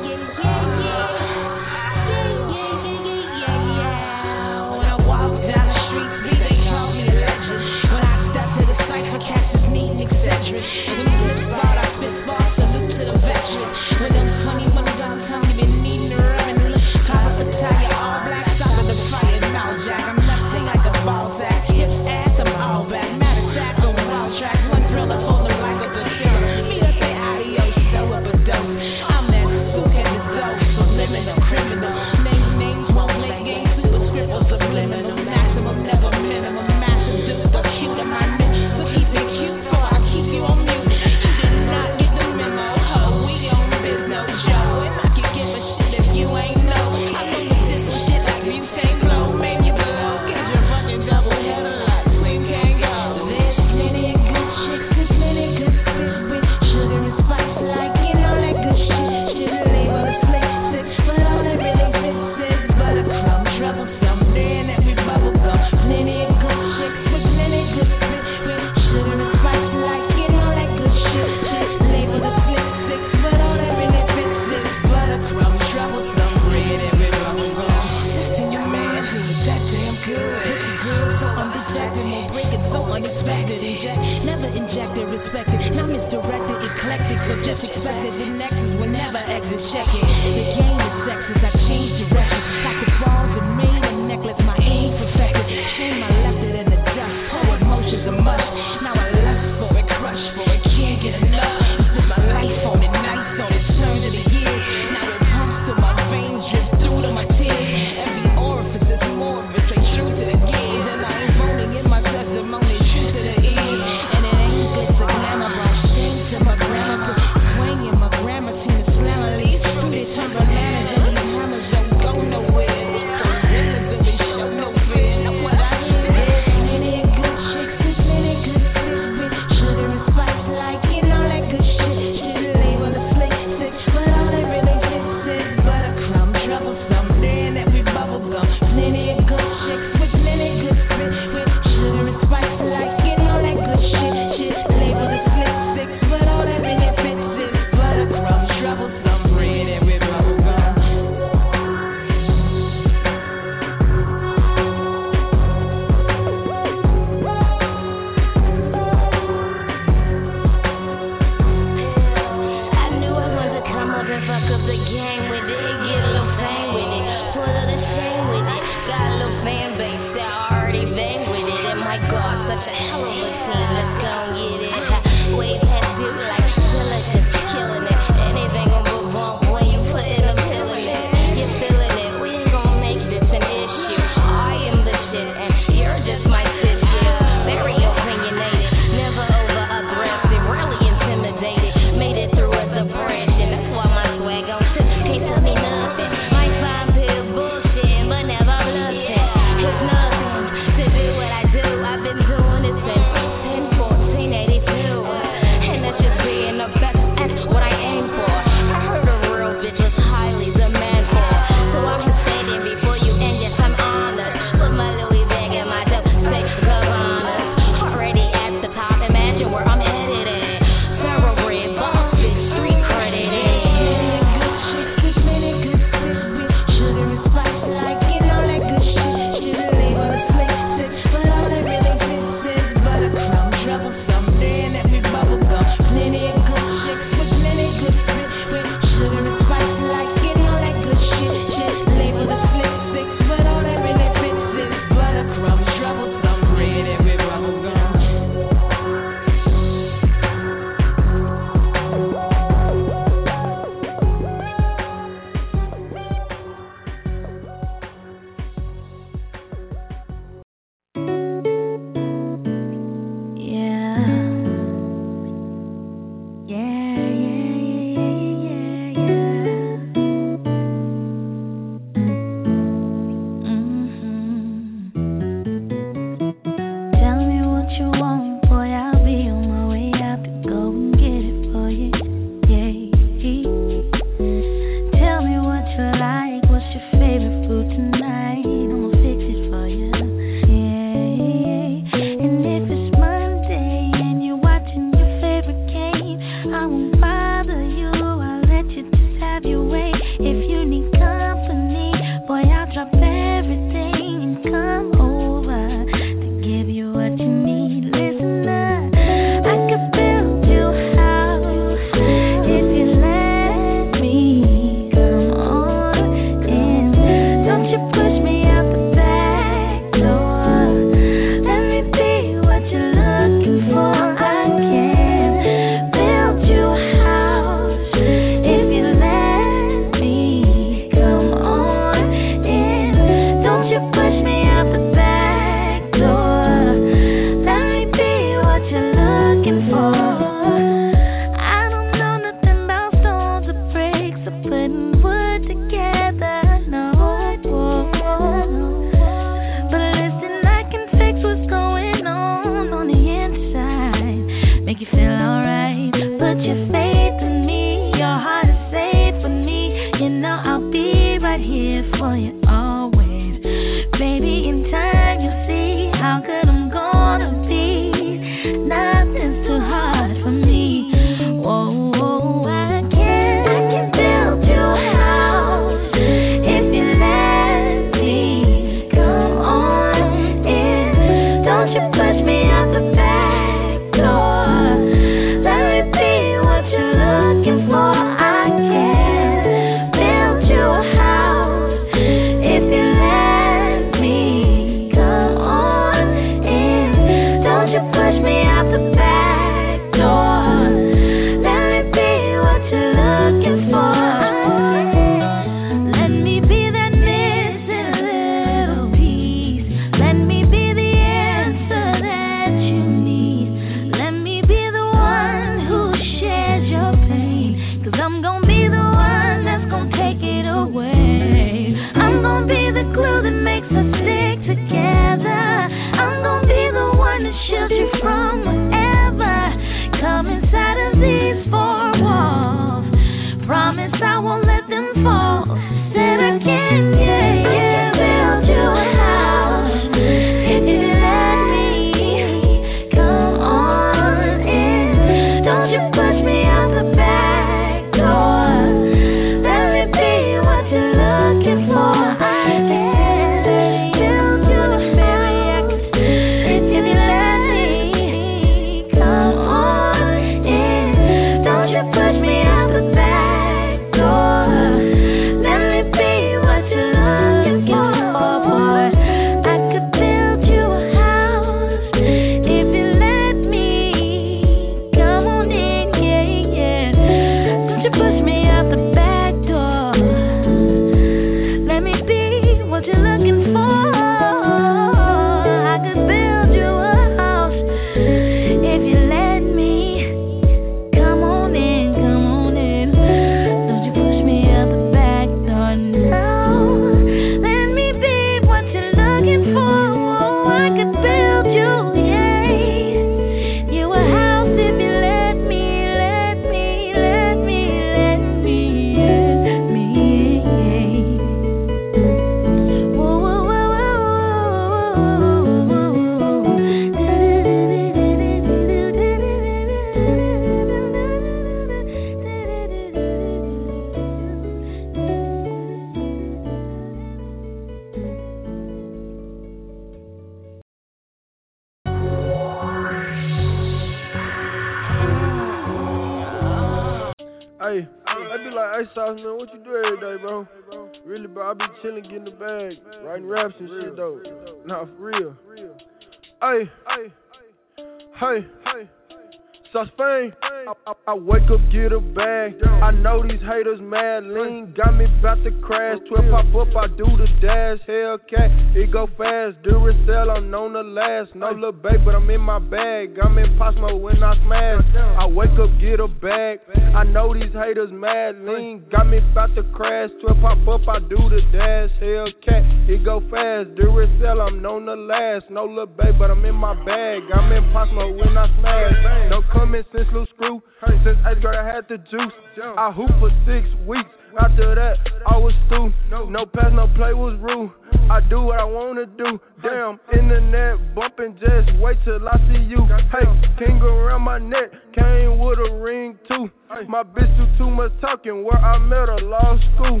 Fame. I, wake up, get a bag. I know these haters mad lean. Got me about to crash. 12 pop up, I do the dash. Hellcat, it go fast. Duracell, I'm known to last. No little babe, but I'm in my bag. I'm in Posmo when I smash. I wake up, get a bag. I know these haters mad lean. Got me about to crash. 12 pop up, I do the dash. Hellcat, it go fast. Duracell, I'm known to last. No little babe, but I'm in my bag. I'm in Posmo when I smash. No coming since Lil Screw. Since eighth grade, I had the juice. I hoop for six weeks. After that, I was through. No pass, no play was rude. I do what I wanna do. Damn, internet bumping, just wait till I see you. Hey, king around my neck, came with a ring too. My bitch do too much talking, where I met her, law school.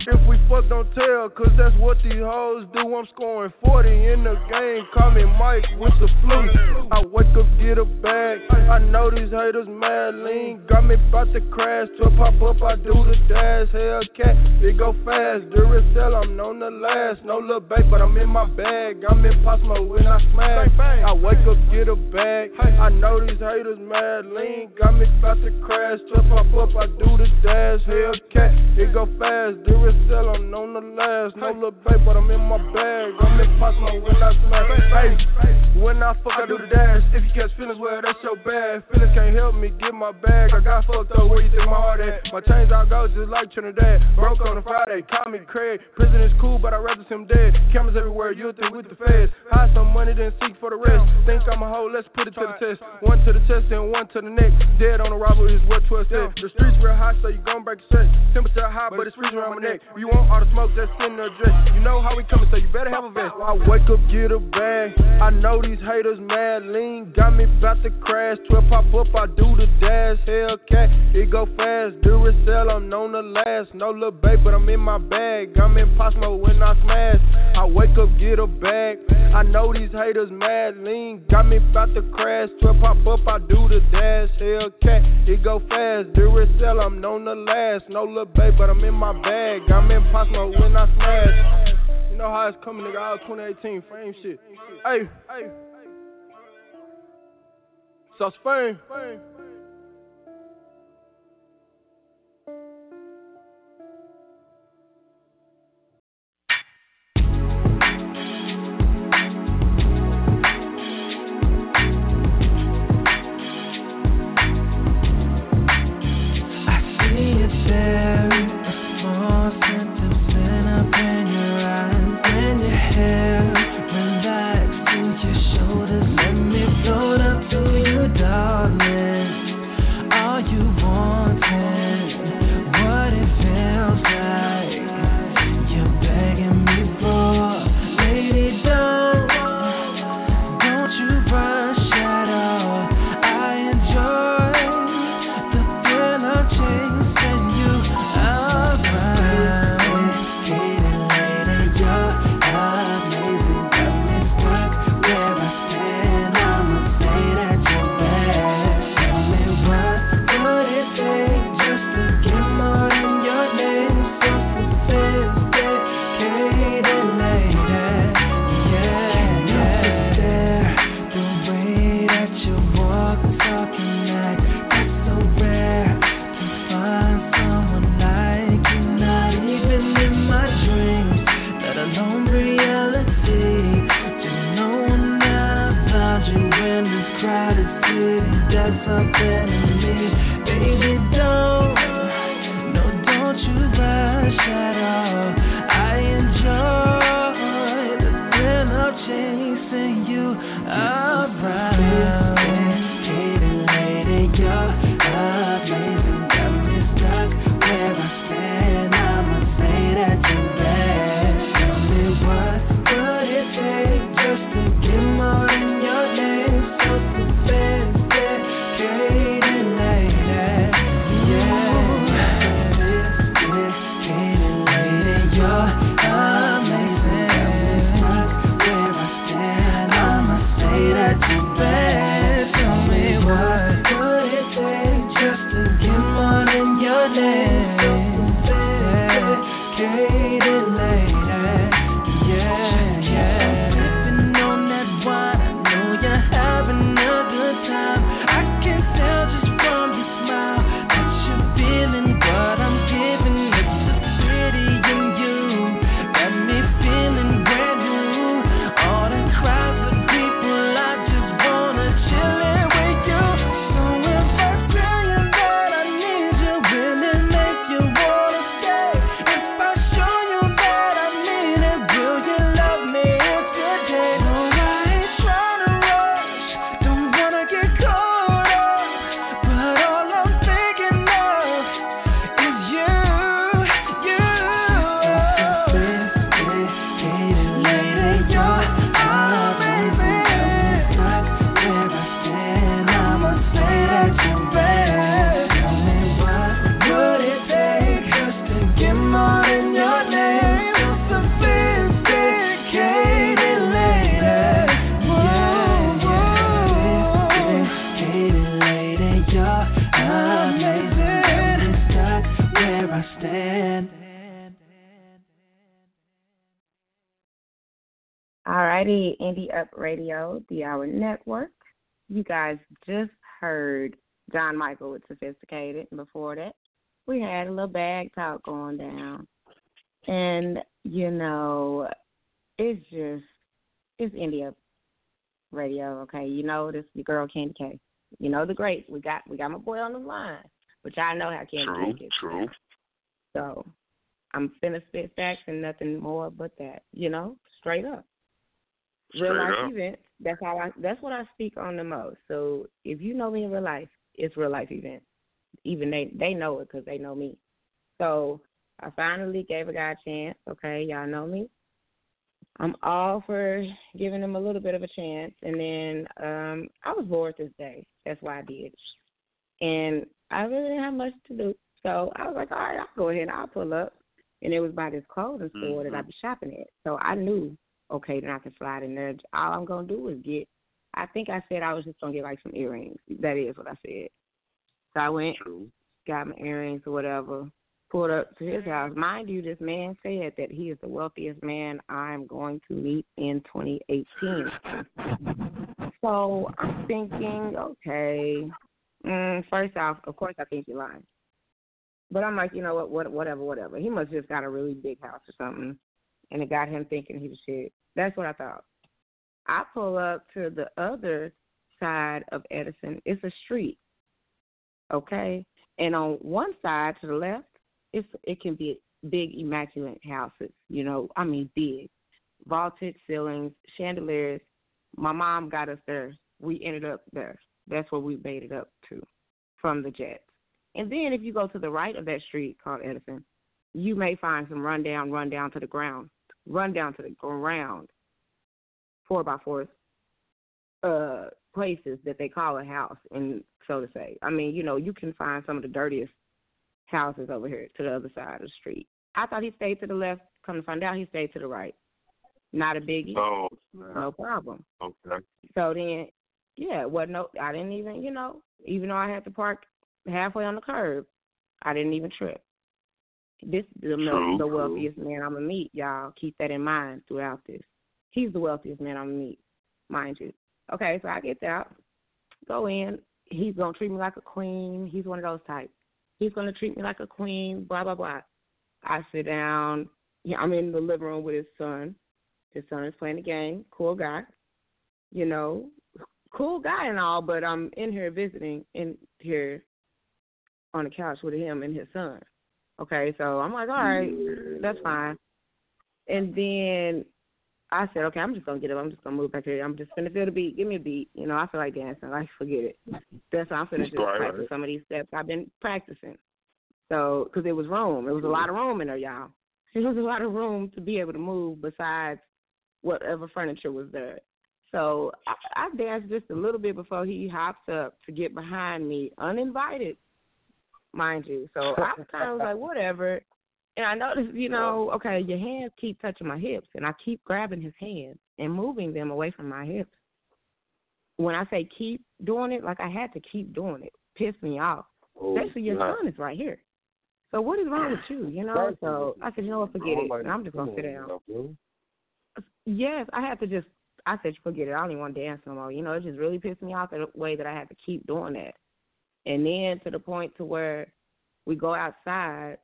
If we fuck, don't tell, cause that's what these hoes do. I'm scoring 40 in the game, call me Mike with the flu. I wake up, get a bag. I know these haters mad lean, got me about to crash. To pop up, I do the dash. Hellcat, it go fast. Duracell, I'm known to last. No little babe, but I'm in my bag. I'm in Posmo when I smash. I wake up, get a bag. I know these haters mad lean, got me about to crash. To pop up, I do the dash. Hellcat, it go fast. Duracell, I'm known to last. No little babe, but I'm in my bag. I'm in Posmo when I smash. Hey, when I fuck, I do the dash. If you catch feelings, well, that's your bad. Feelings can't help me get my bag. I got fucked up, where you think my heart at? My chains all go just like Trinidad. Broke on a Friday, call me Craig. Prison is cool, but I'd rather see him dead. Cameras everywhere, you'll think with the feds. Hide some money, then seek for the rest. Think I'm a hoe, let's put it to the test. One to the chest, then one to the neck. Dead on the robbery is what 12 said. The streets real hot, so you gon' break the set. Temperature high, but it's freezing around my neck. You want all the smoke, just send the address. You know how we coming, so you better have a vest. I wake up, get a bag. I know these haters mad lean. Got me about to crash. 12 pop up, I do the dash. Hellcat, it go fast. Duracell, I'm known to last. No little babe, but I'm in my bag. I'm in Posmo when I smash. I wake up, get a bag. I know these haters mad lean. Got me about to crash. 12 pop up, I do the dash. Hellcat, it go fast. Do it sell, I'm known to last. No little babe, but I'm in my bag. I'm in when I smash. You know how it's coming, nigga. All 2018 frame shit. Hey, hey. Sauce Fame. Up Radio, D-Hour Network. You guys just heard John Michael with Sophisticated. And before that, we had a little bag talk going down. And, you know, it's just, it's Indie Up Radio, okay? You know, this your girl Kandi K. You know the great. We got we got my boy on the line, which I know how Candy True, K gets. true. So I'm finna spit facts and nothing more but that, you know, straight up. Real Straight life up. events. That's how I. That's what I speak on the most. So if you know me in real life, it's real life events. Even they they know it because they know me. So I finally gave a guy a chance. Okay, y'all know me. I'm all for giving him a little bit of a chance, and then um I was bored this day. That's why I did. And I really didn't have much to do, so I was like, all right, I'll go ahead and I'll pull up. And it was by this clothing store that I'd be shopping at. So I knew, okay, then I can slide in there. All I'm gonna do is get. I think I said I was just gonna get like some earrings. That is what I said. So I went, got my earrings or whatever, pulled up to his house. Mind you, this man said that he is the wealthiest man I'm going to meet in 2018. So I'm thinking, okay. Mm, first off, of course, I think you're lying. But I'm like, you know what, what, whatever, whatever. He must just got a really big house or something, and it got him thinking he was shit. That's what I thought. I pull up to the other side of Edison. It's a street, okay, and on one side to the left, it's it can be big, immaculate houses. You know, I mean big, vaulted ceilings, chandeliers. My mom got us there. We ended up there. That's where we made it up to from the Jets. And then if you go to the right of that street called Edison, you may find some rundown, run down to the ground, run down to the ground, four by fours, uh, places that they call a house, and so to say. I mean, you know, you can find some of the dirtiest houses over here to the other side of the street. I thought he stayed to the left. Come to find out, he stayed to the right. Not a biggie. Oh, no problem. okay. So then, yeah, well, no, I didn't even, you know, even though I had to park halfway on the curb, I didn't even trip. This the, the wealthiest man I'm gonna meet, y'all. Keep that in mind throughout this. He's the wealthiest man I'm gonna meet, mind you. Okay, so I get there, go in. He's gonna treat me like a queen. He's one of those types. He's gonna treat me like a queen. Blah blah blah. I sit down. Yeah, I'm in the living room with his son. His son is playing the game. Cool guy. You know, cool guy and all, but I'm in here visiting in here on the couch with him and his son. Okay, so I'm like, all right, that's mm. fine. And then I said, okay, I'm just gonna get up. I'm just gonna move back here. I'm just gonna feel the beat. Give me a beat. You know, I feel like dancing. Like, forget it. That's why I'm gonna just Right, practice right. some of these steps I've been practicing. So, because it was room, it was a lot of room in there, y'all. There was a lot of room to be able to move besides whatever furniture was there. So I, I danced just a little bit before he hops up to get behind me, uninvited, mind you. So I was kind of like, whatever. And I noticed, you know, okay, your hands keep touching my hips, and I keep grabbing his hands and moving them away from my hips. When I say keep doing it, like I had to keep doing it, pissed me off. Oh, Especially your son is right here. So what is wrong with you? You know? So I said, you know what, forget it. And I'm just gonna sit down. Yes, I had to just. I said, forget it. I don't even want to dance no more. You know, it just really pissed me off the way that I had to keep doing that. And then to the point to where we go outside,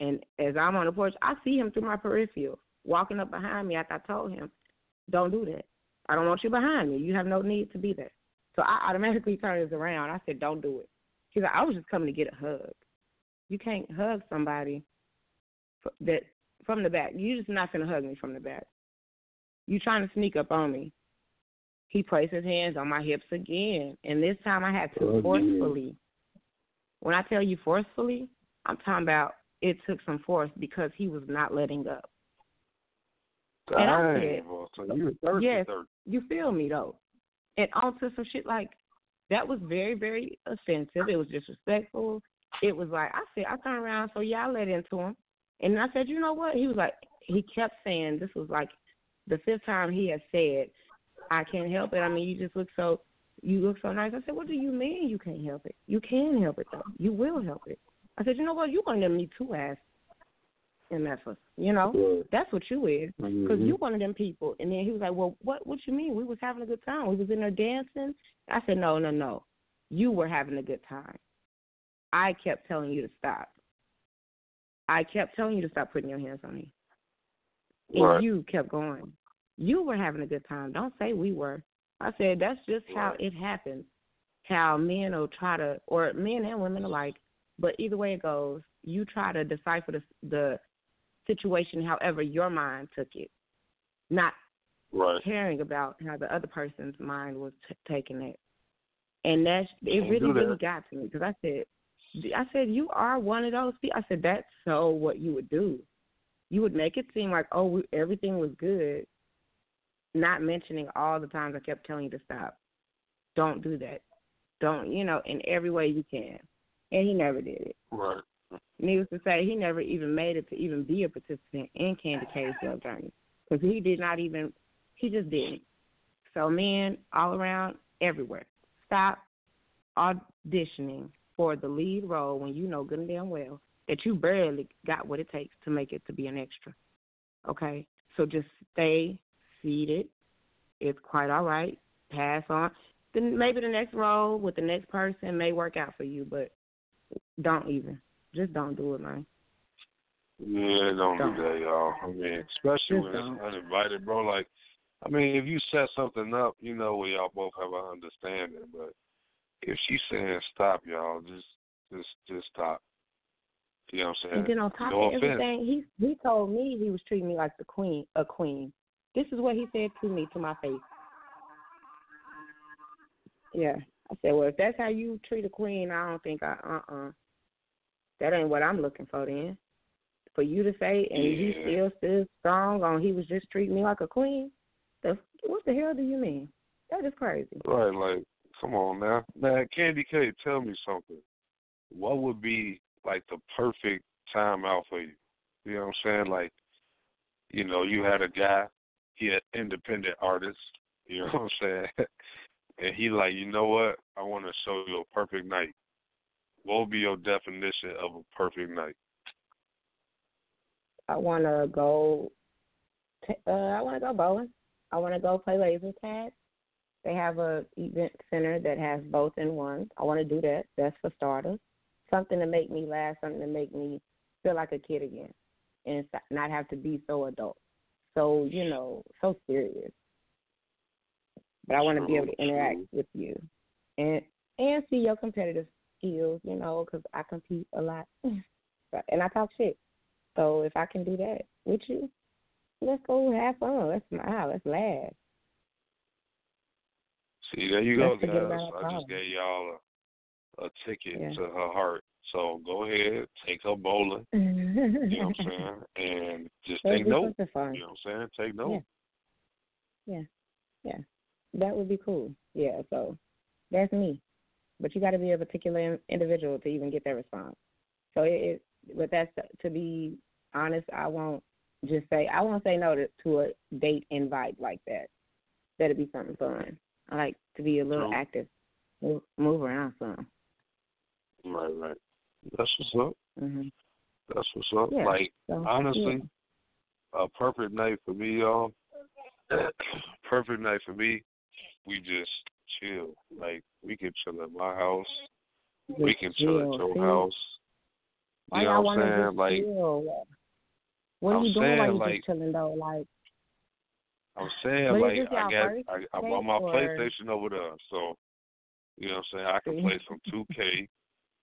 and as I'm on the porch, I see him through my peripheral walking up behind me after I told him, don't do that. I don't want you behind me. You have no need to be there. So I automatically turned around. I said, don't do it. He's like, I was just coming to get a hug. You can't hug somebody that from the back. You're just not to hug me from the back. You're trying to sneak up on me. He placed his hands on my hips again, and this time I had to Oh, forcefully. When I tell you forcefully, I'm talking about it took some force because he was not letting up. And I said, so you thirsty, yes, thirsty. you feel me though. And onto some shit like that was very, very offensive. It was disrespectful. It was like I said, I turned around, so yeah, I let into him. And I said, you know what? He was like, he kept saying this was like the fifth time he had said, I can't help it. I mean, you just look so, you look so nice. I said, what do you mean you can't help it? You can help it though. You will help it. I said, you know what? You're one of them me too ass MFers. You know, that's what you is. Because Mhm. you one of them people. And then he was like, well, what What you mean? We was having a good time. We was in there dancing. I said, no, no, no. You were having a good time. I kept telling you to stop. I kept telling you to stop putting your hands on me. And Right. you kept going. You were having a good time. Don't say we were. I said that's just how it happens. How men will try to, or men and women alike, but either way it goes, you try to decipher the the situation however your mind took it, not Right. caring about how the other person's mind was t- taking it. And that's it. Can't Really, that. really got to me because I said, I said you are one of those people. I said that's so what you would do. You would make it seem like oh we, everything was good, not mentioning all the times I kept telling you to stop. Don't do that. Don't you know in every way you can. And he never did it. Right. Needless to say, he never even made it to even be a participant in Kandi K's love journey because he did not even. He just didn't. So men all around, everywhere, stop auditioning for the lead role when you know good and damn well that you barely got what it takes to make it to be an extra. Okay, so just stay seated. It's quite all right. Pass on. Then maybe the next role with the next person may work out for you, but don't even. Just don't do it, man. Yeah, don't, Don't. do that, y'all. I mean, especially Just when don't. it's uninvited, bro. Like, I mean, if you set something up, you know, where y'all both have an understanding. But if she's saying stop, y'all, just, just, just stop. You know what I'm saying? And then on top no of offense. everything, he he told me he was treating me like the queen, a queen. This is what he said to me to my face. Yeah, I said, well, if that's how you treat a queen, I don't think I uh uh That ain't what I'm looking for then. For you to say, and you Yeah. still still strong on he was just treating me like a queen. The what the hell do you mean? That is crazy. Right, like, come on now. Man, Kandi K, tell me something. What would be like the perfect time out for you? You know what I'm saying? Like, you know, you had a guy, he an independent artist, you know what I'm saying? and he like, you know what? I want to show you a perfect night. What would be your definition of a perfect night? I want to go. Uh, I want to go bowling. I want to go play laser tag. They have a event center that has both in one. I want to do that. That's for starters. Something to make me laugh. Something to make me feel like a kid again, and not have to be so adult. So you know, so serious. But I want to be able to oh, interact true. with you, and and see your competitive skills. You know, because I compete a lot, and I talk shit. So if I can do that with you, let's go have fun. Let's smile. Let's laugh. See, there you go, Let's forget guys. I just gave y'all a, a ticket Yeah. to her heart. So go ahead, take her bowling. You know what I'm saying? And just That'd take note. You know what I'm saying? Take note. Yeah. Yeah. That would be cool. Yeah, so that's me. But you got to be a particular individual to even get that response. So it, it but that's to be honest, I won't just say I won't say no to, to a date invite like that. That'd be something fun. I like to be a little True. active, move, move around some. Right, right. That's what's up. Mhm. That's what's up. Yeah, like so, honestly, a perfect night for me, y'all. perfect night for me. We just chill. Like we can chill at my house. we can chill at your house. Why you know what I'm saying? just Like chill? What are I'm you doing while you like- just chilling though? Like, I'm saying, But like I got I, I bought my or- PlayStation over there, so you know what I'm saying. I can play some 2K.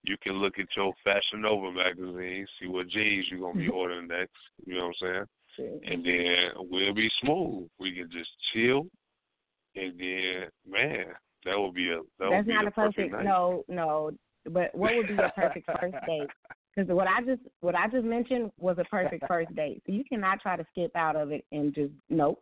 You can look at your Fashion Nova magazine, see what J's you're gonna be mm-hmm. ordering next. You know what I'm saying? And then we'll be smooth. We can just chill, and then man, that would be a that that's would be not a perfect. night. No, no. But what would be your perfect first date? Because what I just what I just mentioned was a perfect first date. So you cannot try to skip out of it and just nope,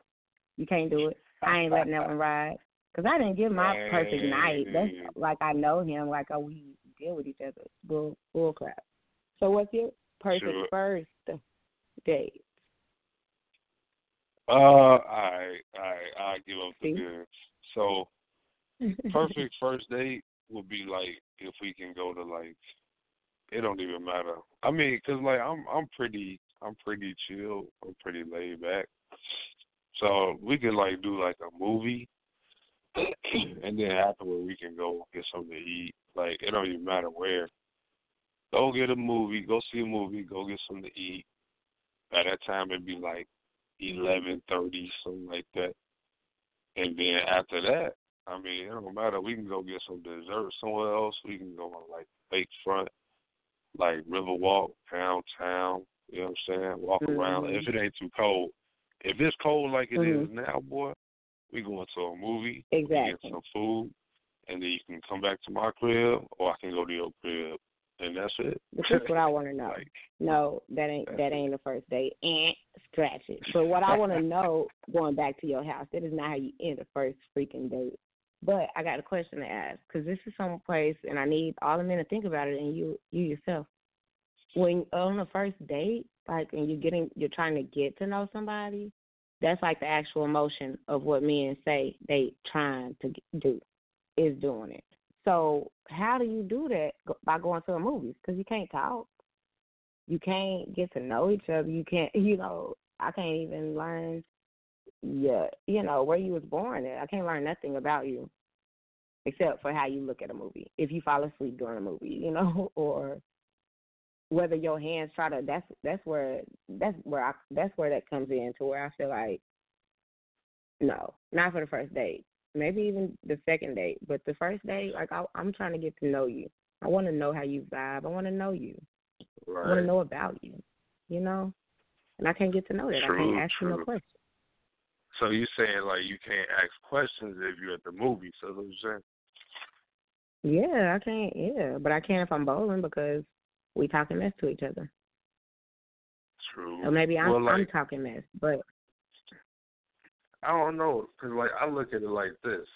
you can't do it. I ain't letting that one ride. Because I didn't give my perfect night. That's like I know him, like a we deal with each other. Bull bull crap. So what's your perfect Sure. first date? Uh, I I I give up the See? goods. So perfect first date would be like if we can go to like it don't even matter. I mean, cause like I'm I'm pretty I'm pretty chill. I'm pretty laid back. So we could like do like a movie, and then afterward we can go get something to eat. Like it don't even matter where. Go get a movie. Go see a movie. Go get something to eat. By that time it'd be like eleven thirty, something like that. And then after that, I mean, it don't matter. We can go get some dessert somewhere else. We can go on like lakefront, like Riverwalk, downtown. You know what I'm saying? Walk around. Mhm. If it ain't too cold. If it's cold like it is Mhm. now, boy, we going to a movie. Exactly. Get some food, and then you can come back to my crib, or I can go to your crib, and that's it. This what I want to know. Like, No, that ain't that ain't the first date. And scratch it. But what I want to know, going back to your house, that is not how you end the first freaking date. But I got a question to ask because this is some place, and I need all the men to think about it, and you you yourself. When on the first date, like, and you're getting, you're trying to get to know somebody, that's like the actual emotion of what men say they trying to do, is doing it. So how do you do that by going to the movies? Because you can't talk you can't get to know each other. You can't, you know, I can't even learn, yeah, you know, where you was born at. I can't learn nothing about you except for how you look at a movie. If you fall asleep during a movie, you know, or whether your hands try to. That's that's where that's where I that's where that comes in to where I feel like, no, not for the first date. Maybe even the second date, but the first date, like I, I'm trying to get to know you. I want to know how you vibe. I want to know you. Right. I want to know about you, you know? And I can't get to know that. I can't ask you no questions. So you saying like you can't ask questions if you're at the movie? So what you saying? Yeah, I can't. Yeah, but I can if I'm bowling because we talking mess to each other. True. Or maybe I'm well, like, I'm talking mess, but I don't know, cause like I look at it like this.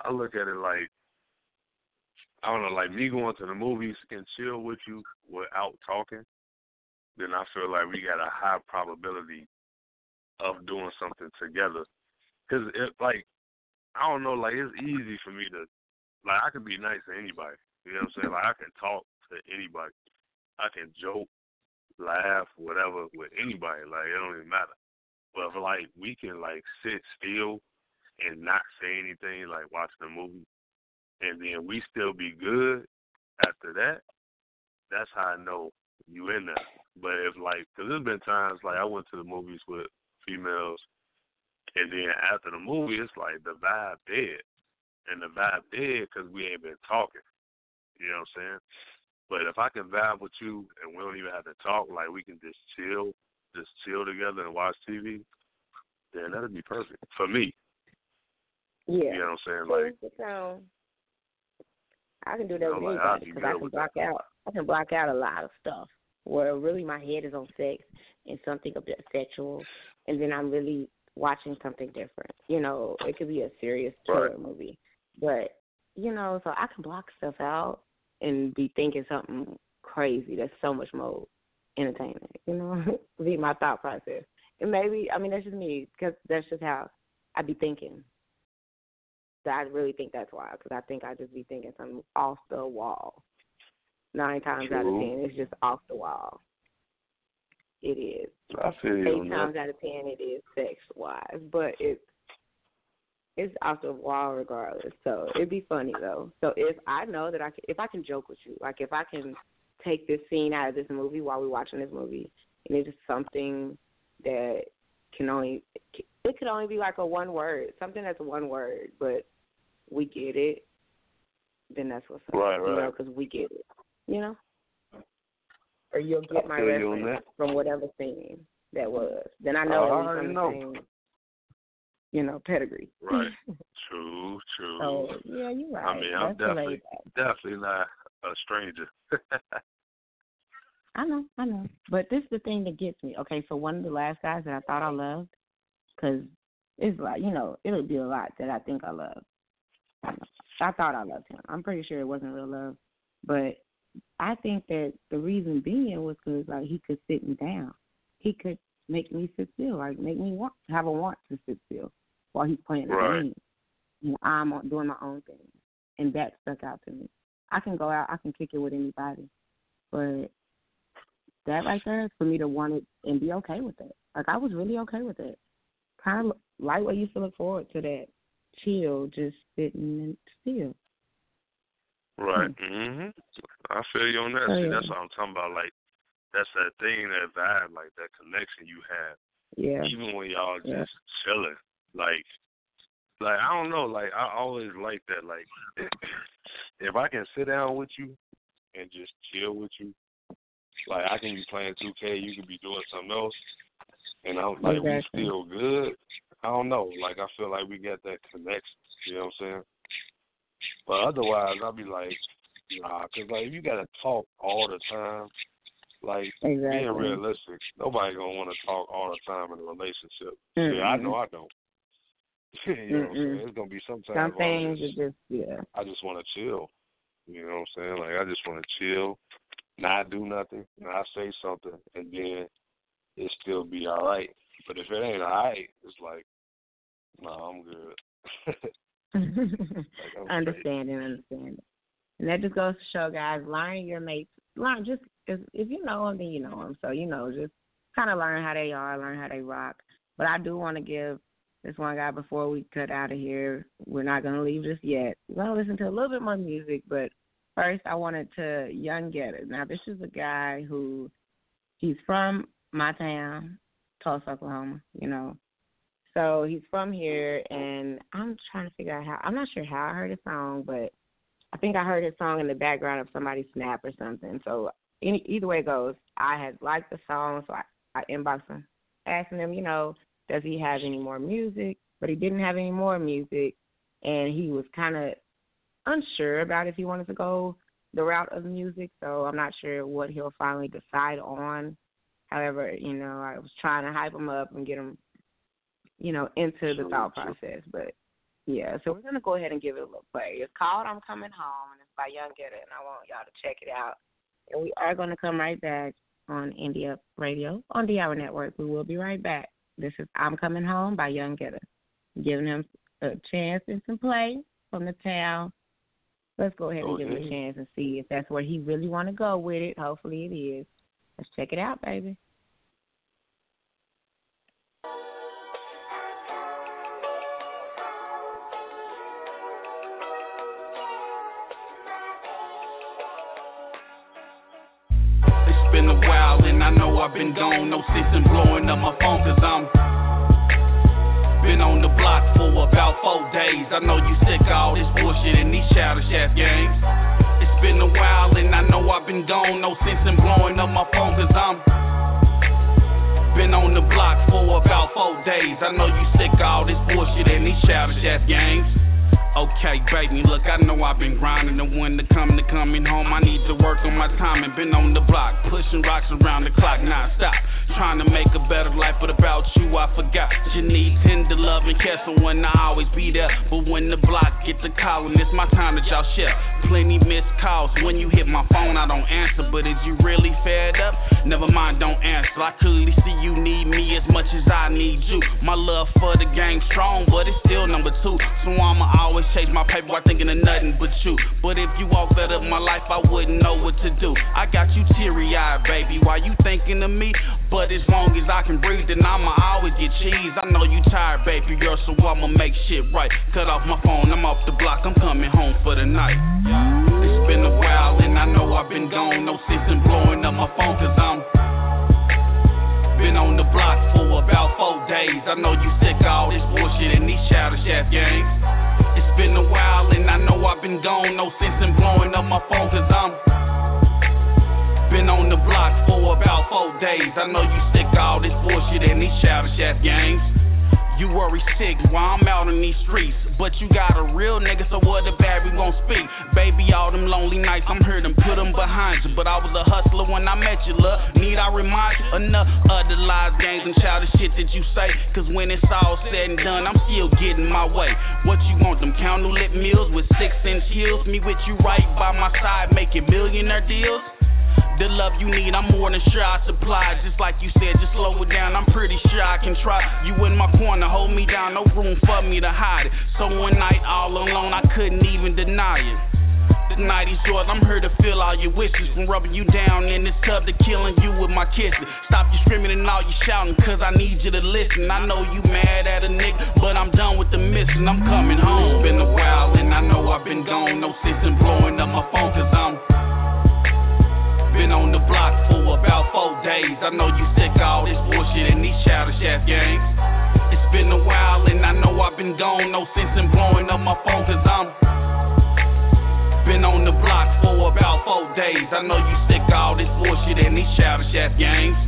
I look at it like I don't know, like me going to the movies and chill with you without talking. Then I feel like we got a high probability of doing something together. Cause it like I don't know, like it's easy for me to like I can be nice to anybody. You know what I'm saying? Like I can talk to anybody. I can joke, laugh, whatever with anybody. Like it don't even matter. But if, like we can like sit still and not say anything, like watching a movie, and then we still be good after that, that's how I know you in there. But if like, cause there's been times like I went to the movies with females, and then after the movie, it's like the vibe dead, and the vibe dead because we ain't been talking. You know what I'm saying? But if I can vibe with you and we don't even have to talk, like we can just chill, just chill together and watch TV, then that'd be perfect for me. yeah. You know what I'm saying? Like, so I can do that with like, anybody be because I can block out. I can block out a lot of stuff where really my head is on sex and something a bit sexual, and then I'm really watching something different. You know, it could be a serious killer Right. movie, but you know, so I can block stuff out and be thinking something crazy that's so much more entertaining. You know, be my thought process. And maybe I mean that's just me because that's just how I be thinking. So I really think that's why, because I think I just be thinking something off the wall. nine times out of ten, it's just off the wall. It is. I feel Eight on times out of ten, it is sex wise, but it's it's off the wall regardless. So it'd be funny though. So if I know that I can, if I can joke with you, like if I can take this scene out of this movie while we're watching this movie, and it's just something that can only it could only be like a one word, something that's one word, but we get it. Then that's what's up, Right, you know, because we get it, you know. Or you'll get my you on reference that. from whatever scene that was. Then I know I it was already know. the same, you know, pedigree. Right. True, true. So yeah, you're right. I mean, I'm That's definitely definitely not a stranger. I know, I know. But this is the thing that gets me. Okay, so one of the last guys that I thought I loved, because it's like, you know, it'll be a lot that I think I love. I thought I loved him. I'm pretty sure it wasn't real love. But I think that the reason being was because, like, he could sit me down. He could make me sit still, like, make me want have a want to sit still while he's playing the game. And I'm doing my own thing. And that stuck out to me. I can go out, I can kick it with anybody. But that right there for me to want it and be okay with it. Like I was really okay with it. Kind of like what used to look forward to that chill, just sitting and still. Right. Mhm. I feel you on that. See, that's what I'm talking about. Like, that's that thing, that vibe, like that connection you have. Yeah. Even when y'all just Yeah. chilling, like, like I don't know, like I always like that. Like, if I can sit down with you and just chill with you, like I can be playing 2K, you could be doing something else, and I'm like, we still good. I don't know. Like I feel like we got that connection. You know what I'm saying? But otherwise, I'll be like, nah, because like you gotta talk all the time, like Exactly. being realistic, nobody gonna want to talk all the time in a relationship. Mm-mm. Yeah, I mm-hmm. know I don't. you know what I'm saying? It's gonna be sometimes Some things just, just yeah. I just want to chill. You know what I'm saying? Like I just want to chill, not do nothing, not say something, and then it still be all right. But if it ain't all right, it's like, no, I'm good. Straight. understanding, understanding. And that just goes to show, guys, learn your mates. Learn just if, if you know them, then you know them. So you know, just kind of learn how they are, learn how they rock. But I do want to give this one guy before we cut out of here. We're not gonna leave just yet. We're gonna listen to a little bit more music, but first I wanted to Young Getter. Now this is a guy who he's from my town, Tulsa, Oklahoma. You know, so he's from here, and I'm trying to figure out how. I'm not sure how I heard his song, but I think I heard his song in the background of somebody's snap or something. So any, either way it goes, I had liked the song, so I, I inboxed him, asking him, you know, does he have any more music? But he didn't have any more music, and he was kind of unsure about if he wanted to go the route of music. So I'm not sure what he'll finally decide on. However, you know, I was trying to hype him up and get him you know, into the thought process. But yeah, so we're gonna go ahead and give it a little play. It's called I'm Coming Home and it's by Young Getter and I want y'all to check it out. And we are gonna come right back on Indie Up Radio on D-Hour Network. We will be right back. This is I'm Coming Home by Young Getter. Giving him a chance and some play from the town. Let's go ahead and give him a chance and see if that's where he really wanna go with it. Hopefully it is. Let's check it out, baby. I know I've been gone. No sense in blowing up my phone cause I'm been on the block for about four days. I know you sick of all this bullshit and these childish ass games. It's been a while and I know I've been gone. No sense in blowing up my phone cause I'm been on the block for about four days. I know you sick of all this bullshit and these childish ass games. Okay, baby, look, I know I've been grinding. The one to come to coming home. I need to work on my time and been on the block, pushing rocks around the clock non-stop. Trying to make a better life, but about you, I forgot. You need tender love and care, when I always be there. But when the block get the calling, it's my time that y'all share. Plenty missed calls. When you hit my phone, I don't answer. But is you really fed up? Never mind, don't answer. I clearly see you need me as much as I need you. My love for the game strong, but it's still number two. So I'ma always chase my paper while thinking of nothing but you. But if you walked out of my life, I wouldn't know what to do. I got you teary eyed, baby. Why you thinking of me? But as long as I can breathe, then I'ma always get cheese. I know you tired, baby girl, so I'ma make shit right. Cut off my phone, I'm off the block, I'm coming home for the night. It's been a while, and I know I've been gone. No sense in blowing up my phone, cause I'm been on the block for about four days. I know you sick of all this bullshit and these shadow shaft games. It's been a while and I know I've been gone. No sense in blowing up my phone cause I'm been on the block for about four days. I know you sick of all this bullshit and these shadow shaft games. You worry sick while I'm out in these streets. But you got a real nigga, so what the bad we gon' speak? Baby, all them lonely nights, I'm here to put them behind you. But I was a hustler when I met you, love. Need I remind you? Enough of the lies, games, and childish shit that you say. Cause when it's all said and done, I'm still getting my way. What you want, them lip meals with six inch heels? Me with you right by my side, making millionaire deals? The love you need, I'm more than sure I supply. Just like you said, just slow it down. I'm pretty sure I can try. You in my corner, hold me down, no room for me to hide it. So one night all alone, I couldn't even deny it. The night is yours, I'm here to fill all your wishes. From rubbing you down in this tub to killing you with my kisses. Stop you screaming and all you shouting, cause I need you to listen. I know you mad at a nigga, but I'm done with the missing. I'm coming home. Been a while and I know I've been gone. No sense in blowing up my phone, cause I'm been on the block for about four days. I know you sick of all this bullshit and these shadow shaft games. It's been a while and I know I've been gone. No sense in blowing up my phone cause I'm been on the block for about four days. I know you sick of all this bullshit and these shadow shaft games.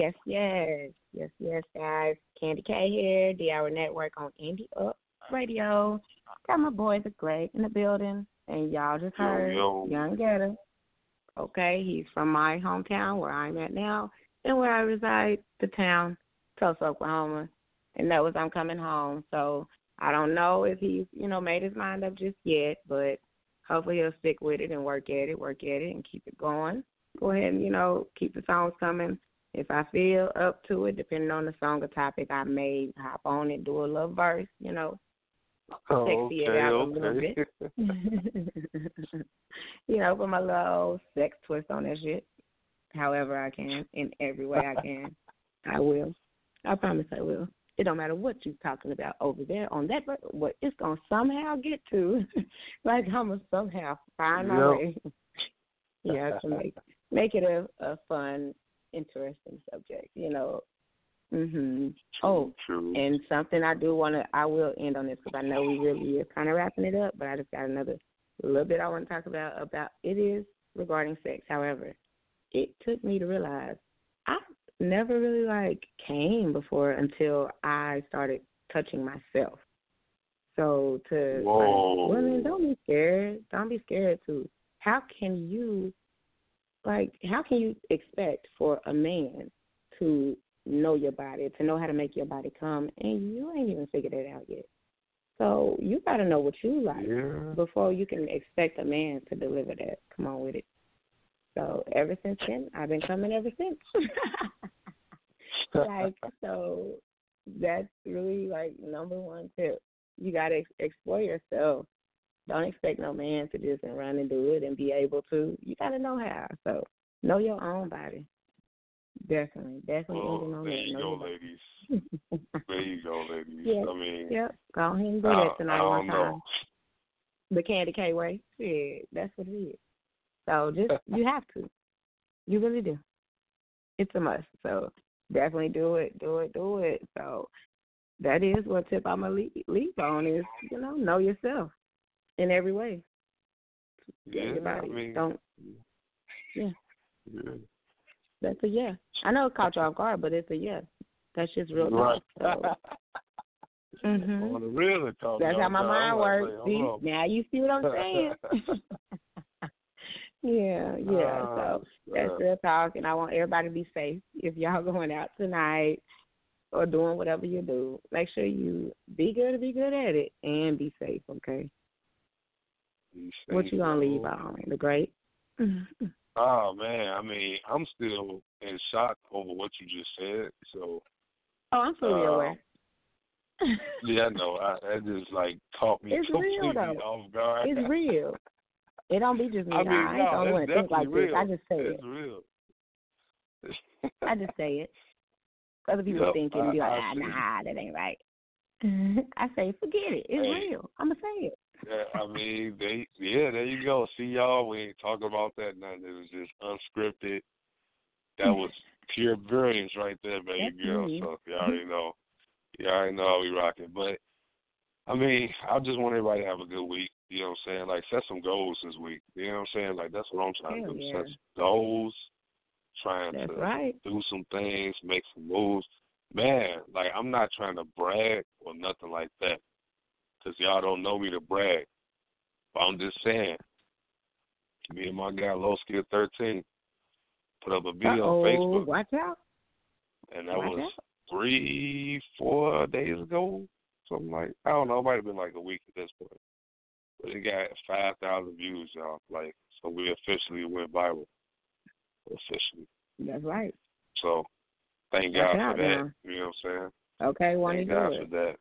Yes, yes, yes, yes, guys. Kandi K here, D-Hour Network on Indie Up Radio. Got my boy the Great in the building, and y'all just Yo, heard yo. Young Getter. Okay, he's from my hometown where I'm at now, and where I reside, the town, Tulsa, Oklahoma. And that was I'm coming home. So I don't know if he's, you know, made his mind up just yet, but hopefully he'll stick with it and work at it, work at it, and keep it going. Go ahead and you know keep the songs coming. If I feel up to it, depending on the song or topic, I may hop on it, do a little verse, you know, Oh, sexy it okay, out a little bit. you know, put my little sex twist on that shit. However I can, in every way I can, I will. I promise I will. It don't matter what you're talking about over there on that, but what it's gonna somehow get to. like I'm gonna somehow find my Yep. way. yeah, to make make it a, a fun, interesting subject. You know. Mhm. Oh, True. and something I do want to, I will end on this because I know we really is kind of wrapping it up, but I just got another little bit I want to talk about. About it is regarding sex. However, it took me to realize I never really like came before until I started touching myself. So to Whoa. like, women, don't be scared. Don't be scared to. How can you, like, how can you expect for a man to know your body, to know how to make your body come, and you ain't even figured it out yet. So you got to know what you like Yeah. before you can expect a man to deliver that. Come on with it. So ever since then, I've been coming ever since. like so, that's really like number one tip. You got to explore yourself. Don't expect no man to just and run and do it and be able to. You got to know how. So know your own body. Definitely, definitely oh, Well, on there you Know go, ladies. There you go, ladies. I mean, Yep. Go ahead and do I, that tonight one don't time. The Kandi K way. Yeah, that's what it is. So just you have to. You really do. It's a must. So definitely do it, do it, do it. So that is what tip I'm gonna leave, leave on is you know know yourself in every way. Yeah, Everybody I mean, don't. Yeah, yeah. that's a yeah. I know it caught you off guard, but it's a yeah. That's just real Right. talk. So. Mhm. On the real, it caught me That's how my mind like, works. See, now you see what I'm saying. yeah, yeah. Ah, so that's uh, real talk, and I want everybody to be safe. If y'all going out tonight or doing whatever you do, make sure you be good to be good at it and be safe. Okay. You What you gonna leave bro. on? The great. Oh man, I mean, I'm still in shock over what you just said. So Oh, I'm fully Uh, aware. yeah, I know. I, that just like caught me It's real, though. off guard. It's real. It don't be just me. I mean, I ain't no, the only one it's to think like definitely this. I just say it. It's real. I just say it. Other people Yep, think it and be like, I ah, see. nah, that ain't right. I say, forget it. It's Hey. real. I'm gonna say it. I mean, they yeah, there you go. See y'all, we ain't talking about that nothing. It was just unscripted. That was pure brilliance right there, baby That's girl. me. So you already know. You already know how we rocking. But I mean, I just want everybody to have a good week. You know what I'm saying? Like set some goals this week. You know what I'm saying? Like that's what I'm trying Hell to do. yeah. Set some goals, trying That's to right. do some things, make some moves. Man, like I'm not trying to brag or nothing like that, because y'all don't know me to brag. But I'm just saying, me and my guy Low Skill 13 put up a video Uh-oh, on Facebook, watch out. and that watch was out. three, four days ago, something like I don't know. It might have been like a week at this point. But it got five thousand views, y'all. Like, so we officially went viral. Officially. That's right. So thank Watch God for that. now. You know what I'm saying? Okay, to Thank God for that.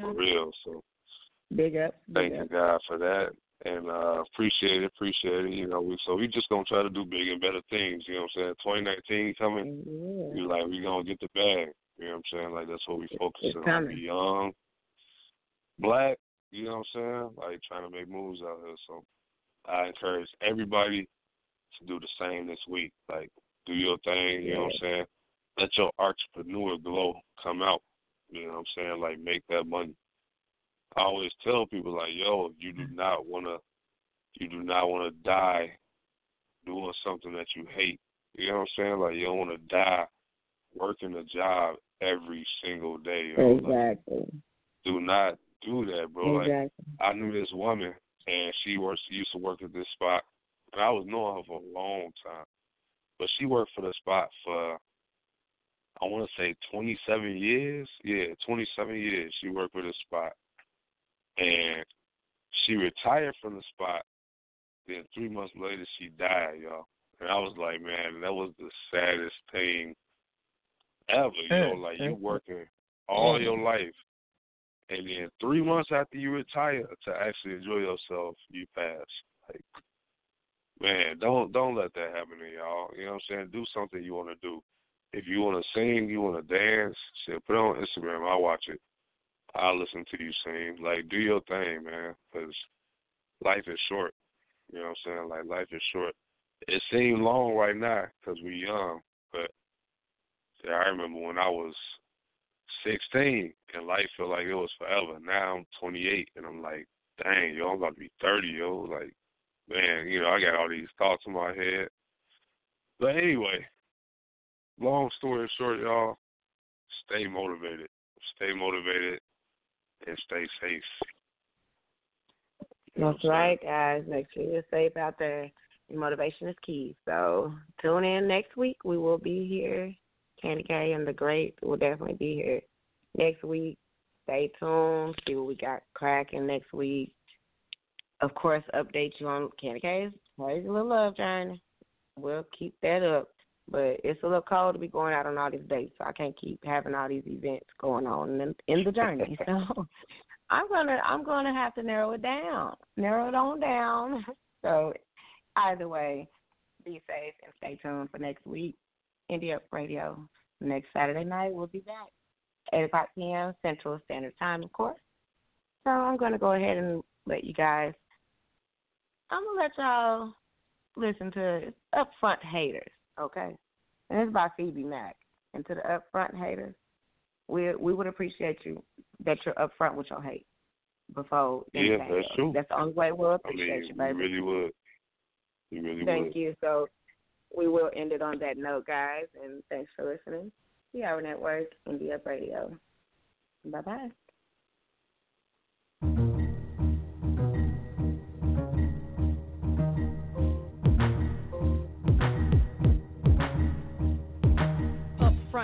For real. So Big up. Big thank up. you God for that. And uh appreciate it, appreciate it. You know, we so we just gonna try to do big and better things, you know what I'm saying? Twenty nineteen coming, Yeah. we like we gonna get the bag. You know what I'm saying? Like that's what we focusing it's on. coming. Be young, black, you know what I'm saying? Like trying to make moves out here. So I encourage everybody to do the same this week. Like do your thing, you know what I'm saying? Let your entrepreneur glow come out. You know what I'm saying? Like make that money. I always tell people like, yo, you do mm-hmm. not wanna you do not wanna die doing something that you hate. You know what I'm saying? Like you don't wanna die working a job every single day. Yo. Like, Exactly. do not do that, bro. Like Exactly. I knew this woman and she works she used to work at this spot and I was knowing her for a long time. But she worked for the spot for I wanna say twenty seven years. Yeah, twenty seven years she worked for this spot. And she retired from the spot. Then three months later she died, y'all. And I was like, man, that was the saddest thing ever, you know, like you working all your life and then three months after you retire to actually enjoy yourself, you pass. Like, man, don't don't let that happen to y'all. You know what I'm saying? Do something you want to do. If you want to sing, you want to dance, shit, put it on Instagram. I'll watch it. I'll listen to you sing. Like, do your thing, man, because life is short. You know what I'm saying? Like, life is short. It seems long right now because we're young, but yeah, I remember when I was 16 and life felt like it was forever. Now I'm 28 and I'm like, dang, yo, I'm about to be 30, yo. Like, man, you know, I got all these thoughts in my head. But anyway, long story short, y'all, stay motivated. Stay motivated and stay safe. You know That's right, guys. Make sure you're safe out there. Your motivation is key. So tune in next week. We will be here. Kandi K and the Great will definitely be here next week. Stay tuned. See what we got cracking next week. Of course, update you on Kandi K's crazy little love journey. We'll keep that up. But it's a little cold to be going out on all these dates, so I can't keep having all these events going on in, in the journey. So I'm gonna I'm gonna have to narrow it down, narrow it on down. So either way, be safe and stay tuned for next week. India Radio next Saturday night. We'll be back eight o'clock p.m. Central Standard Time, of course. So I'm gonna go ahead and let you guys. I'm gonna let y'all listen to Upfront Haters, okay? And it's by Phoebe Mack. And to the upfront haters, we we would appreciate you that you're upfront with your hate before. Yeah, that's else. true. That's the only way we'll I appreciate mean, you, baby. you really would. You really Thank would. you. So we will end it on that note, guys, and thanks for listening. D-Hour Network, Indie Up Radio. Bye bye.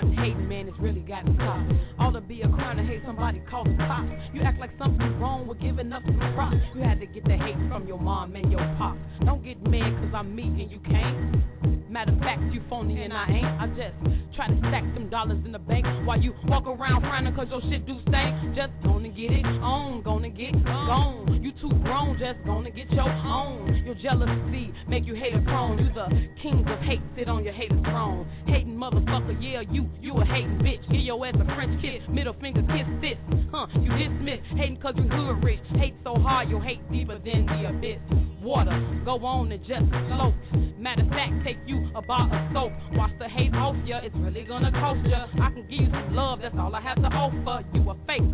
Upfront hating, man, it's really got to stop. All to be a crime to hate somebody called the cops. You act like something's wrong with giving up some props. You had to get the hate from your mom and your pop. Don't get mad cause I'm me and you can't. Matter of fact, you phony and I ain't. I just try to stack them dollars in the bank while you walk around frowning cause your shit do stink. Just gonna get it on, gonna get gone. You too grown, just gonna get your own. Your jealousy make you hater prone. You the king of hate, sit on your hater's throne. Hating motherfucker, yeah, you, you a hating bitch. Give your ass a French kiss, middle finger kiss this. Huh, you dismiss, hating cause you hood rich. Hate so hard, your hate deeper than the abyss. Water, go on and just float. Matter of fact, take you a bar of soap. Wash the hate off ya, it's really gonna cost ya. I can give you some love, that's all I have to offer. You a fake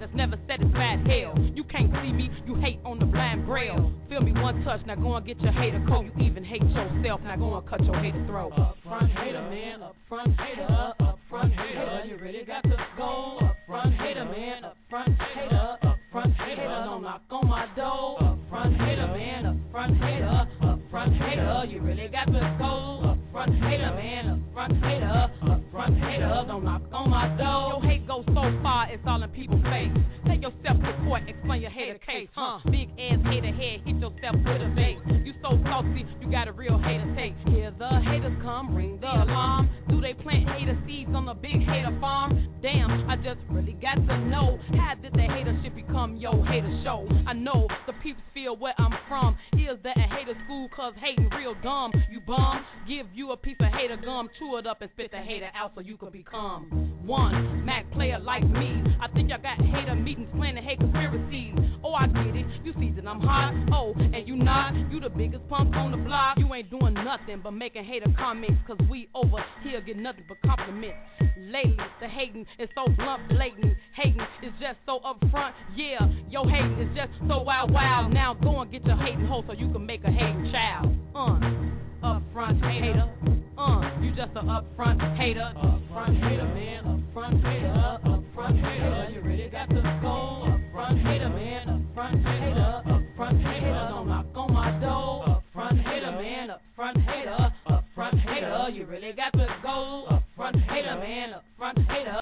that's never satisfied hell. You can't see me, you hate on the blind braille. Feel me one touch, now go and get your hater coat. You even hate yourself, now go and cut your hater throat. Upfront hater, man, upfront hater, upfront hater. You really got to go. Upfront hater, man, upfront hater, upfront hater. Don't knock on my door. Hater. You really got to go. Upfront hater, man, upfront hater, upfront hater. Don't knock on my door. Your hate goes so far, it's all in people's face. Take yourself to court, explain your hater case, huh? Big ass hater head, hit yourself with a base. You so saucy, got a real hater take. Here the haters come, ring the alarm. Do they plant hater seeds on the big hater farm? Damn, I just really got to know how did the hater shit become your hater show? I know the people feel where I'm from. Is that a hater school? Cause hating real dumb. You bum, give you a piece of hater gum, chew it up and spit the hater out so you can become one Mac player like me. I think y'all got hater meetings planning hate conspiracies. Oh, I get it. You see that I'm hot. Oh, and you not. You the biggest punk on the block. You ain't doing nothing but making hater comments. Cause we over here get nothing but compliments. Lately, the hating is so blunt, blatant. Hating is just so upfront. Yeah, your hating is just so wild, wild. Now go and get your hating hoe so you can make a hating child. Uh, upfront hater. Uh, you just a upfront hater. Upfront hater, man. Upfront hater. Upfront hater. You really got to go. front hater. You really got to go up front hater, man. Up front hater.